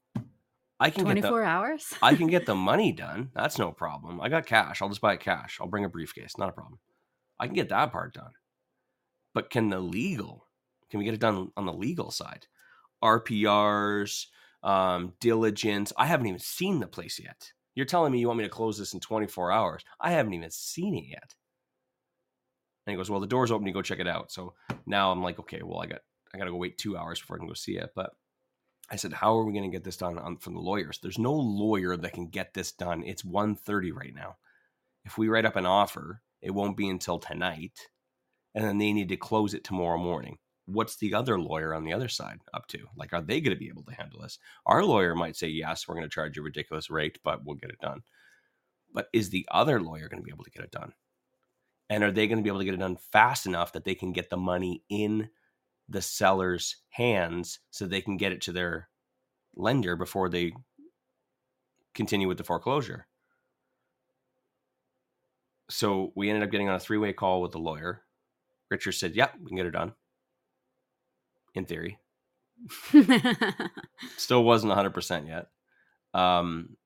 I can get the, 24 hours? I can get the money done. That's no problem. I got cash. I'll just buy it cash. I'll bring a briefcase. Not a problem. I can get that part done. But can the legal, can we get it done on the legal side? RPRs, um, diligence. I haven't even seen the place yet. You're telling me you want me to close this in 24 hours. I haven't even seen it yet. And he goes, Well, the door's open, you go check it out. So now I'm like, okay, well, I got I gotta go wait two hours before I can go see it. But I said, how are we going to get this done on, from the lawyers? There's no lawyer that can get this done. It's 1.30 right now. If we write up an offer, it won't be until tonight, and then they need to close it tomorrow morning. What's the other lawyer on the other side up to? Like, are they going to be able to handle this? Our lawyer might say, yes, we're going to charge you a ridiculous rate, but we'll get it done. But is the other lawyer going to be able to get it done? And are they going to be able to get it done fast enough that they can get the money in the seller's hands so they can get it to their lender before they continue with the foreclosure. So we ended up getting on a three way call with the lawyer. Richard said, Yep, we can get it done. In theory. Still wasn't 100% yet. Um,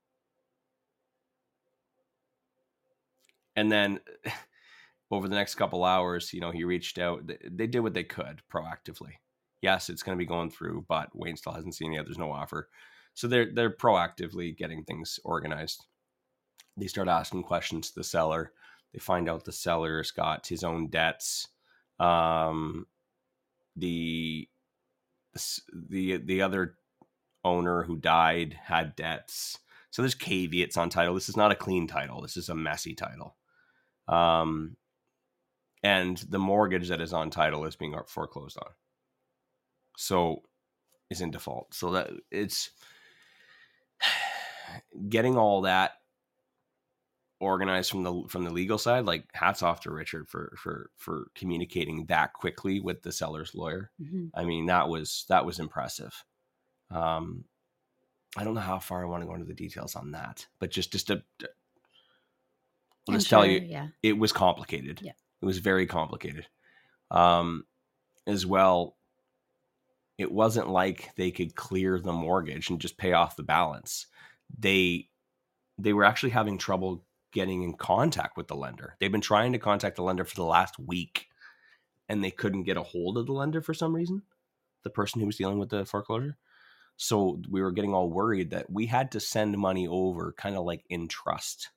and then over the next couple hours, you know, he reached out. They, did what they could proactively. Yes, it's going to be going through, but Wayne still hasn't seen it yet. There's no offer, so they're they're proactively getting things organized. They start asking questions to the seller. They find out the seller's got his own debts. Um, the the the other owner who died had debts. So there's caveats on title. This is not a clean title. This is a messy title. Um, and the mortgage that is on title is being foreclosed on. So is in default. So that it's getting all that organized from the from the legal side like hats off to Richard for for for communicating that quickly with the seller's lawyer. Mhm. I mean that was that was impressive. Um I don't know how far I want to go into the details on that, but just just to I'll I'm just tell you Yeah. it was complicated. Yeah. It was very complicated. Um, as well, it wasn't like they could clear the mortgage and just pay off the balance. They they were actually having trouble getting in contact with the lender. They've been trying to contact the lender for the last week and they couldn't get a hold of the lender for some reason, the person who was dealing with the foreclosure. So we were getting all worried that we had to send money over kind of like in trust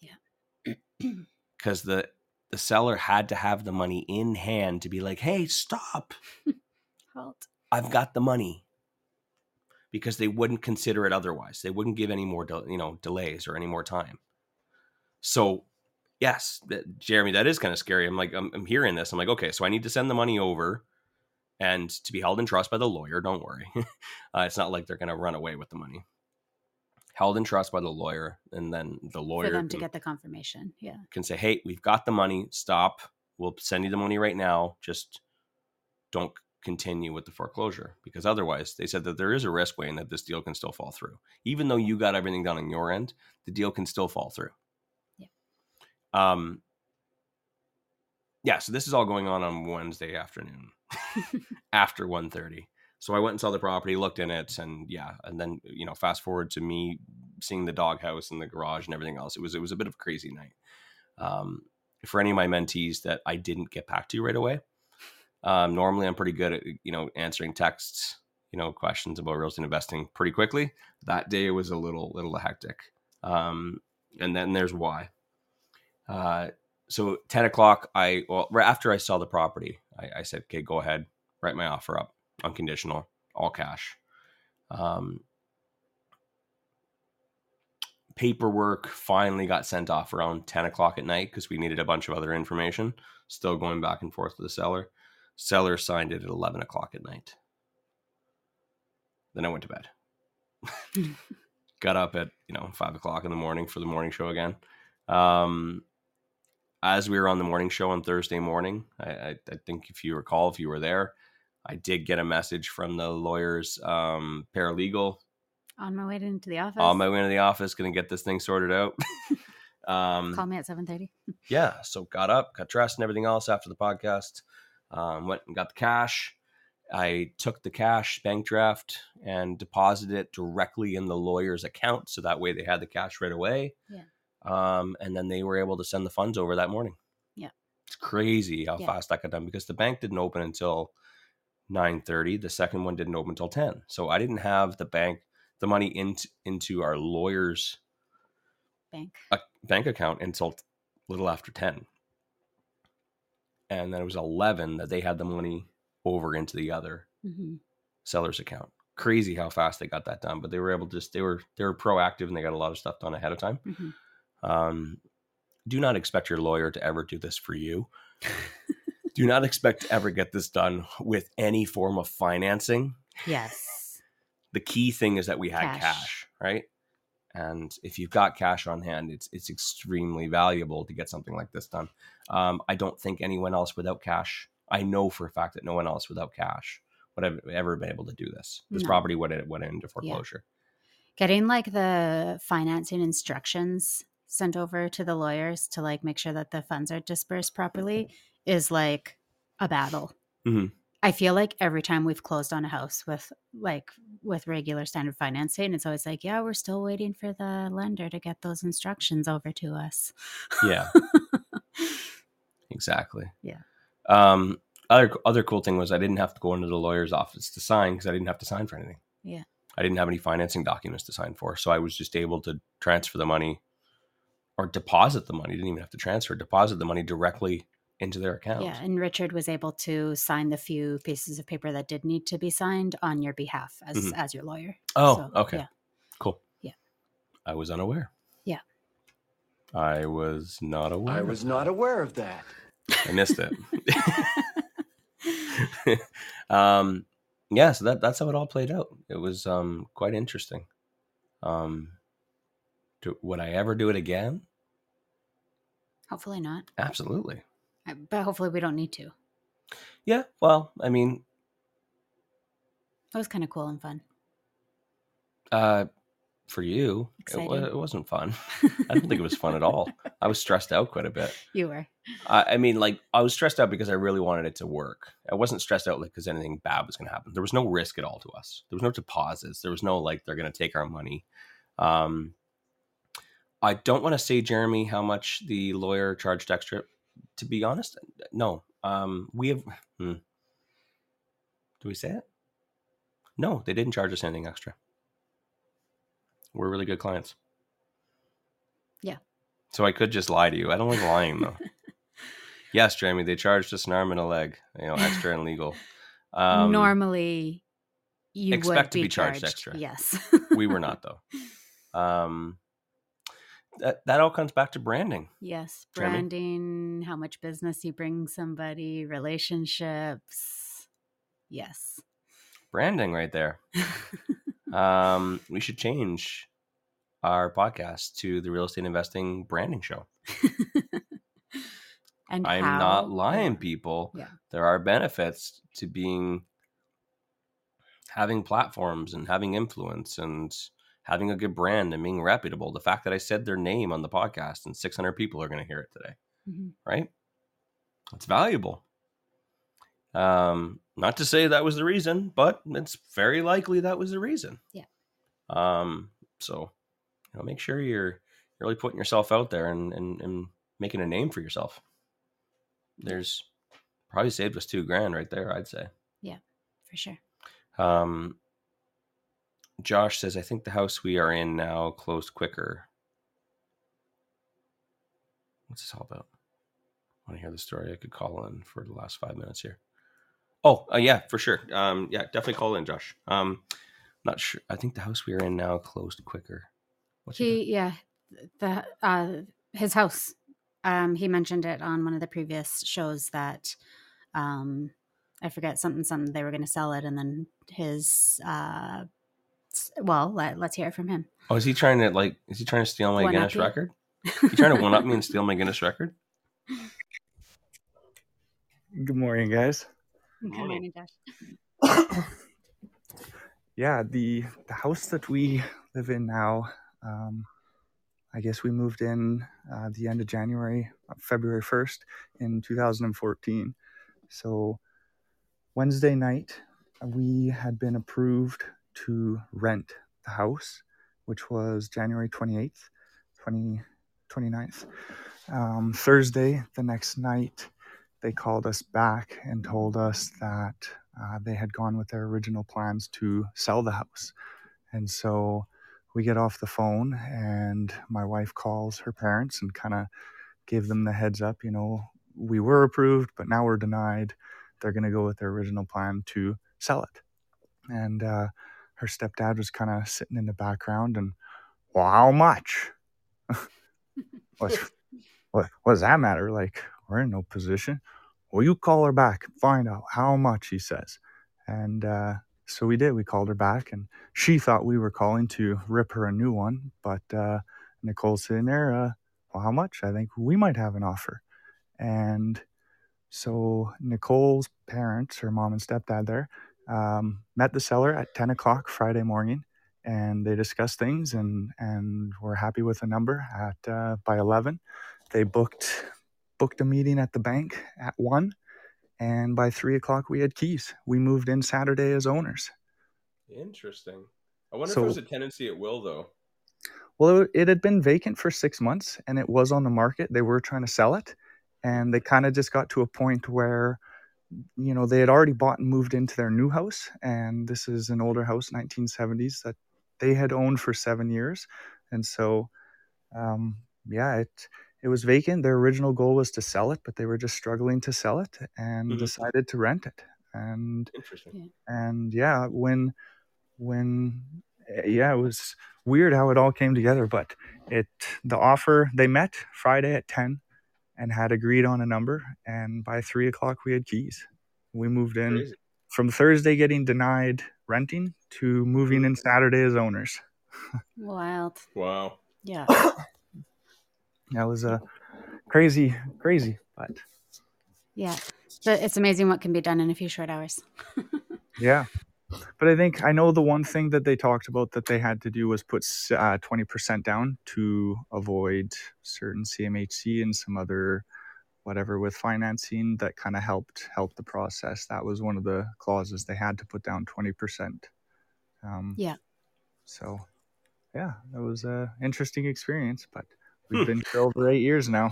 Yeah. because the the seller had to have the money in hand to be like, "Hey, stop! Halt. I've got the money. because they wouldn't consider it otherwise. They wouldn't give any more, del- you know, delays or any more time. So, yes, that, Jeremy, that is kind of scary. I'm like, I'm, I'm hearing this. I'm like, okay, so I need to send the money over and to be held in trust by the lawyer. Don't worry. uh, it's not like they're going to run away with the money. Held in trust by the lawyer, and then the lawyer for them to can- get the confirmation. Yeah. can say, "Hey, we've got the money. Stop. We'll send you the money right now. Just don't continue with the foreclosure because otherwise, they said that there is a risk, Wayne, that this deal can still fall through. Even though you got everything done on your end, the deal can still fall through. Um. Yeah. So this is all going on on Wednesday afternoon after 1.30. So I went and saw the property, looked in it, and yeah, and then you know, fast forward to me seeing the doghouse and the garage and everything else. It was it was a bit of a crazy night. Um, for any of my mentees that I didn't get back to right away, um, normally I'm pretty good at you know answering texts, you know, questions about real estate investing pretty quickly. That day was a little little hectic, um, and then there's why. Uh, so 10 o'clock, I well right after I saw the property, I, I said, okay, go ahead, write my offer up, unconditional, all cash. Um, paperwork finally got sent off around 10 o'clock at night because we needed a bunch of other information. Still going back and forth with the seller. Seller signed it at 11 o'clock at night. Then I went to bed. got up at you know five o'clock in the morning for the morning show again. Um, as we were on the morning show on Thursday morning, I, I, I think if you recall, if you were there, I did get a message from the lawyer's um, paralegal On my way into the office. on my way to the office, going to get this thing sorted out. um, Call me at seven thirty. yeah, so got up, got dressed, and everything else after the podcast. Um, went and got the cash. I took the cash bank draft and deposited it directly in the lawyer's account, so that way they had the cash right away. Yeah. Um, and then they were able to send the funds over that morning. Yeah. It's crazy how Yeah. fast that got done because the bank didn't open until nine thirty. The second one didn't open until ten. So I didn't have the bank the money into into our lawyer's Bank. bank account until little after 10 and then it was 11 that they had the money over into the other hmm seller's account crazy how fast they got that done but they were able to just they were they were proactive and they got a lot of stuff done ahead of time hmm um, do not expect your lawyer to ever do this for you do not expect to ever get this done with any form of financing Yes. the key thing is that we had Cash. cash. right? And if you've got cash on hand, it's it's extremely valuable to get something like this done. Um, I don't think anyone else without cash. I know for a fact that no one else without cash would have ever been able to do this. This No. property would have went into foreclosure. Getting like the financing instructions sent over to the lawyers to like make sure that the funds are dispersed properly is like a battle. Mhm. I feel like every time we've closed on a house with like with regular standard financing, it's always like, yeah, we're still waiting for the lender to get those instructions over to us. Yeah, exactly. Yeah. Um, other other cool thing was I didn't have to go into the lawyer's office to sign because I didn't have to sign for anything. Yeah. I didn't have any financing documents to sign for, so I was just able to transfer the money or deposit the money. Didn't even have to transfer, deposit the money directly into their account. Yeah, and Richard was able to sign the few pieces of paper that did need to be signed on your behalf as Mhm. as your lawyer. Oh, So, okay. yeah. Cool. Yeah. I was unaware. Yeah. I was not aware. I of was that. not aware of that. I missed it. um, yeah, so that that's how it all played out. It was um quite interesting. Um, do, would I ever do it again? Hopefully not, Absolutely. But hopefully we don't need to. Yeah. Well, I mean, It was kind of cool and fun. uh, for you, it, it wasn't fun. I don't think it was fun at all. I was stressed out quite a bit. You were. I, I mean, like I was stressed out because I really wanted it to work. I wasn't stressed out like because anything bad was going to happen. There was no risk at all to us. There was no deposits. There was no like they're going to take our money. Um, I don't want to say Jeremy how much the lawyer charged extra. To be honest, no. Um, we have. Hmm. Do we say it? No, they didn't charge us anything extra. We're really good clients. Yeah. So I could just lie to you. I don't like lying though. Yes, Jeremy, they charged us an arm and a leg, you know, extra and legal. Um, Normally, you Expect to be, be charged extra. Yes. we were not though. Um, that that all comes back to branding. yes. Jeremy? Branding, how much business you bring somebody, relationships. Yes. Branding right there. Um, we should change our podcast to the real estate investing branding show. and I'm how- not lying, yeah. people. Yeah. There are benefits to being having platforms and having influence and having a good brand and being reputable. The fact that I said their name on the podcast and 600 people are going to hear it today, Mhm. right? It's valuable. Um, not to say that was the reason, but it's very likely that was the reason. Yeah. Um, so you know, make sure you're really putting yourself out there and, and, and making a name for yourself. There's probably saved us two grand right there, I'd say. Yeah, for sure. Um, Josh says, I think the house we are in now closed quicker. What's this all about? I want to hear the story. I could call in for the last five minutes here. Oh, uh, yeah, for sure. Um, yeah, definitely call in, Josh. Um, not sure. I think the house we are in now closed quicker. What's he yeah, the uh his house. Um he mentioned it on one of the previous shows that um I forget something something they were going to sell it and then his uh well, let, let's hear it from him. Oh, is he trying to like? Is he trying to steal my One-up Guinness record? You trying to one up me and steal my Guinness record? Good morning, guys. Good morning. morning, Josh. Yeah, the the house that we live in now, um, I guess we moved in uh, the end of January, uh, February first in 2014. So Wednesday night, we had been approved to rent the house, which was January 28th, 20, 29th. Um, Thursday, the next night, they called us back and told us that uh, they had gone with their original plans to sell the house. And so we get off the phone, and my wife calls her parents and kind of gave them the heads up you know, we were approved, but now we're denied. They're going to go with their original plan to sell it. And uh, her stepdad was kind of sitting in the background and, well, how much? what, what, does that matter? Like, we're in no position. Well, you call her back, find out how much, he says. And uh, so we did. We called her back, and she thought we were calling to rip her a new one. But uh, Nicole's sitting there, uh, well, how much? I think we might have an offer. And so Nicole's parents, her mom and stepdad there, um, met the seller at 10 o'clock Friday morning. And they discussed things and, and were happy with a number at uh, by 11. They booked booked a meeting at the bank at one, and by three o'clock we had keys. We moved in Saturday as owners. Interesting. I wonder So- if was a tenancy at will, though. Well, it, it had been vacant for six months, and it was on the market. They were trying to sell it, and they kind of just got to a point where, you know, they had already bought and moved into their new house, and this is an older house, 1970s, that they had owned for seven years, and so, um, yeah, it it was vacant. Their original goal was to sell it, but they were just struggling to sell it, and Mhm. decided to rent it. And Interesting. and yeah when when eh, yeah it was weird how it all came together but it the offer they met friday at 10 and had agreed on a number and by 3 o'clock we had keys we moved in Crazy. from thursday getting denied renting to moving in mm. saturday as owners Wild. Wow. Yeah. that was a crazy crazy but Yeah. But it's amazing what can be done in a few short hours. Yeah. But I think I know the one thing that they talked about that they had to do was put s- uh, 20% down to avoid certain CMHC and some other whatever with financing that kind of helped help the process. That was one of the clauses they had to put down 20%. Um, Yeah. So, yeah, that was a interesting experience, but we've been here over eight years now.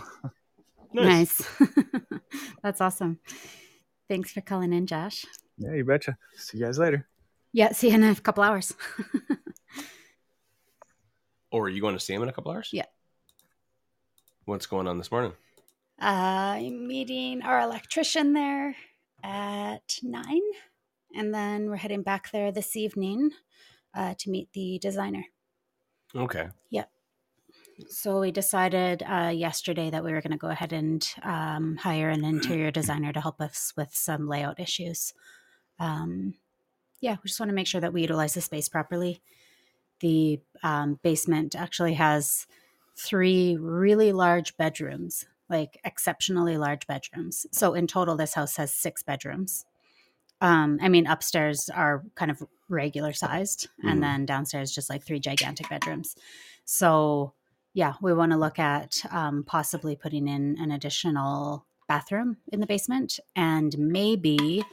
Nice. That's awesome. Thanks for calling in, Josh. Yeah, you betcha. See you guys later. Yeah, see you in a couple hours. Or are you going to see him in a couple hours? Yeah. What's going on this morning? Uh, I'm meeting our electrician there at nine. and then we're heading back there this evening uh, to meet the designer. Okay. Yep. So we decided uh, yesterday that we were going to go ahead and um, hire an interior designer to help us with some layout issues. Um, yeah, we just want to make sure that we utilize the space properly. The um, basement actually has three really large bedrooms, like exceptionally large bedrooms. So in total, this house has six bedrooms. Um, I mean, upstairs are kind of regular sized, Mhm. and then downstairs just like three gigantic bedrooms. So yeah, we want to look at um, possibly putting in an additional bathroom in the basement and maybe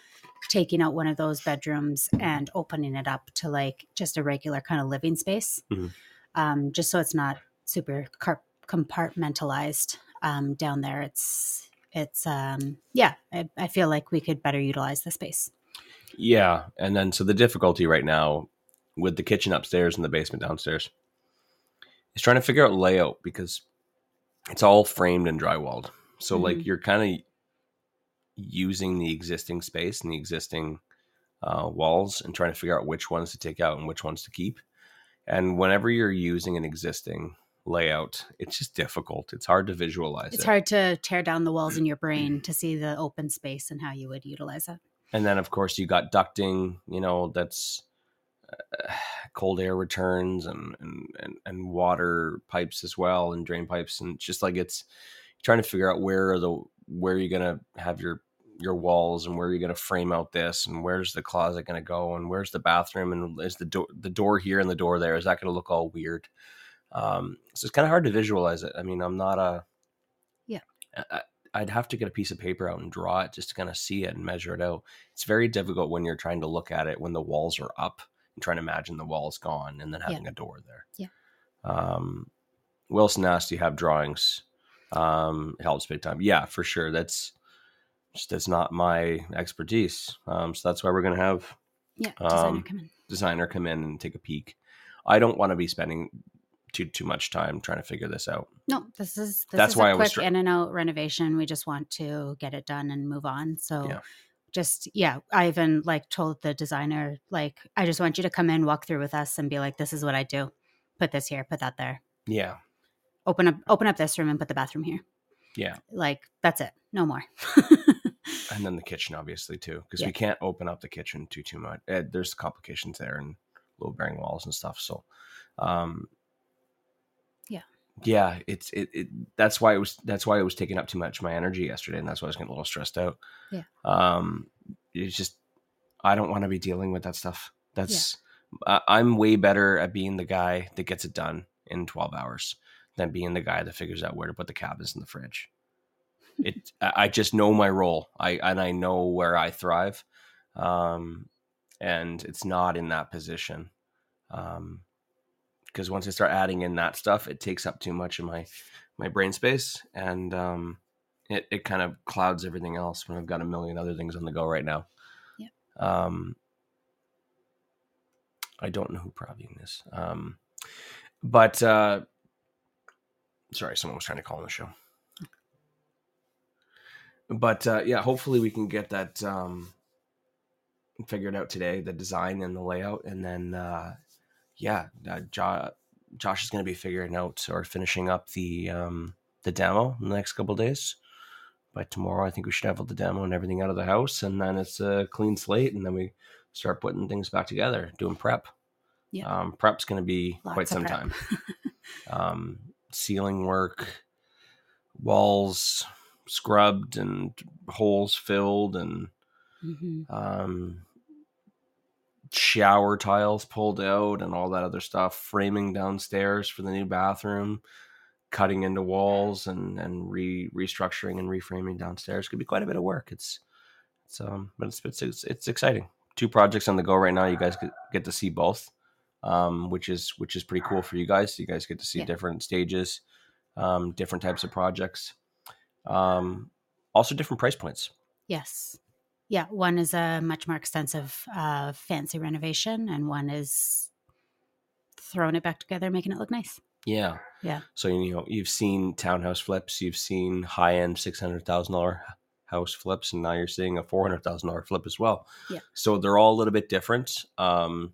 taking out one of those bedrooms and opening it up to like just a regular kind of living space, Mhm. um, just so it's not super car- compartmentalized um, down there. It's it's um, yeah, I, I feel like we could better utilize the space. Yeah, and then so the difficulty right now with the kitchen upstairs and the basement downstairs is trying to figure out layout because it's all framed and drywalled. So like Mhm. you're kind of using the existing space and the existing uh, walls and trying to figure out which ones to take out and which ones to keep. And whenever you're using an existing layout, it's just difficult. It's hard to visualize It's it. hard to tear down the walls in your brain to see the open space and how you would utilize it. and then of course you got ducting you know that's uh, cold air returns and, and and and water pipes as well and drain pipes and just like it's trying to figure out where are the where are you're gonna have your your walls and where are you're gonna frame out this and where's the closet gonna go and where's the bathroom and is the door the door here and the door there is that gonna look all weird um so it's kind of hard to visualize it i mean i'm not a Yeah. I, I'd have to get a piece of paper out and draw it just to kind of see it and measure it out. It's very difficult when you're trying to look at it when the walls are up and trying to imagine the walls gone and then Yeah. having a door there. Yeah. Um, Wilson asked, "Do you have drawings?" Um, it helps big time. Yeah, for sure. That's just that's not my expertise. Um, so that's why we're gonna have Yeah, designer Um, come in. designer come in and take a peek. I don't want to be spending too too much time trying to figure this out. No, this is this That's is why I a was quick try- in and out renovation. We just want to get it done and move on. So Yeah. just yeah, I even like told the designer like I just want you to come in, walk through with us, and be like, this is what I do. Put this here, put that there. Yeah, Open up open up this room and put the bathroom here. yeah. Like that's it. No more. and then the kitchen obviously too because Yeah. we can't open up the kitchen too too much uh, there's complications there and load bearing walls and stuff so um Yeah. yeah it's it, it that's why it was that's why it was taking up too much of my energy yesterday and that's why i was getting a little stressed out Yeah. um it's just i don't want to be dealing with that stuff that's I i'm way better at being the guy that gets it done in 12 hours than being the guy that figures out where to put the cabinets in the fridge it I I just know my role. I and I know where I thrive. Um and it's not in that position. Um because once I start adding in that stuff, it takes up too much of my my brain space and um it, it kind of clouds everything else when I've got a million other things on the go right now. Yeah. Um I don't know who Praveen is. Um but uh sorry, someone was trying to call on the show but uh, yeah, hopefully we can get that um, figured out today, the design and the layout, and then uh, yeah, uh, jo- Josh is going to be figuring out or finishing up the um, the demo in the next couple of days. By tomorrow, I think we should have all the demo and everything out of the house, and then it's a clean slate, and then we start putting things back together, doing prep. Yeah. Um, prep's going to be Lots quite some prep. time. um, ceiling work, walls scrubbed and holes filled and Mhm. um, shower tiles pulled out and all that other stuff framing downstairs for the new bathroom cutting into walls and and re restructuring and reframing downstairs. Could be quite a bit of work. It's it's um but it's it's it's, it's exciting. Two projects on the go right now. You guys get to see both um which is which is pretty cool for you guys you guys get to see Yeah. different stages um different types of projects um also different price points Yes. Yeah. One is a much more extensive, uh, fancy renovation, and one is throwing it back together, making it look nice. Yeah. Yeah. So you know you've seen townhouse flips, you've seen high end six hundred thousand dollar house flips, and now you're seeing a four hundred thousand dollar flip as well. Yeah. So they're all a little bit different. Um,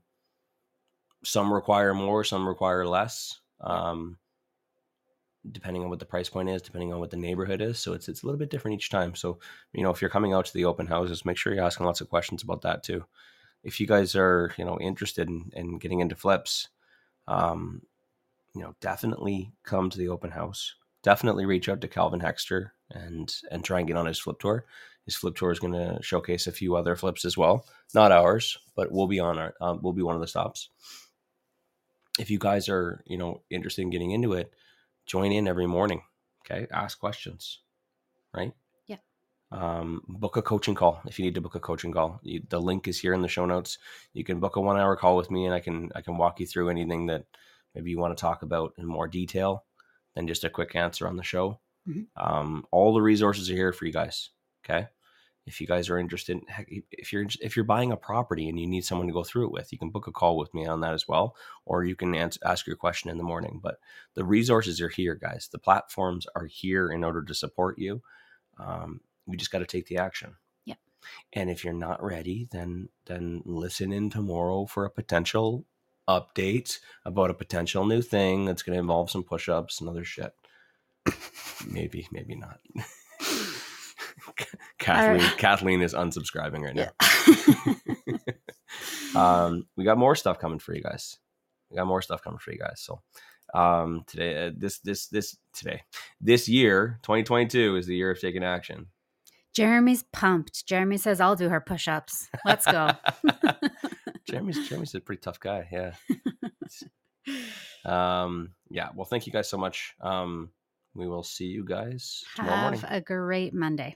some require more, some require less. Um, depending on what the price point is, depending on what the neighborhood is. So it's it's a little bit different each time. So you know, if you're coming out to the open houses, make sure you're asking lots of questions about that too. If you guys are you know interested in, in getting into flips, um, you know, definitely come to the open house. Definitely reach out to Calvin Hexter and and try and get on his flip tour. His flip tour is going to showcase a few other flips as well, not ours, but we'll be on our um, we'll be one of the stops. If you guys are you know interested in getting into it, join in every morning. Okay, ask questions, right? Yeah. Um, book a coaching call if you need to book a coaching call. You, the link is here in the show notes. You can book a one hour call with me, and I can I can walk you through anything that maybe you want to talk about in more detail than just a quick answer on the show. Mhm. Um, all the resources are here for you guys. Okay. If you guys are interested, heck, if you're if you're buying a property and you need someone to go through it with, you can book a call with me on that as well, or you can ans- ask your question in the morning. But the resources are here, guys. The platforms are here in order to support you. Um, we just got to take the action. Yep. And if you're not ready, then then listen in tomorrow for a potential update about a potential new thing that's going to involve some push-ups and other shit. maybe, maybe not. Kathleen, right. Kathleen is unsubscribing right now. um, we got more stuff coming for you guys. We got more stuff coming for you guys. So, um, today, uh, this, this, this, today, this year, 2022 is the year of taking action. Jeremy's pumped. Jeremy says, I'll do her push ups. Let's go. Jeremy's Jeremy's a pretty tough guy. Yeah. um. Yeah. Well, thank you guys so much. Um. We will see you guys tomorrow morning. Have a great Monday.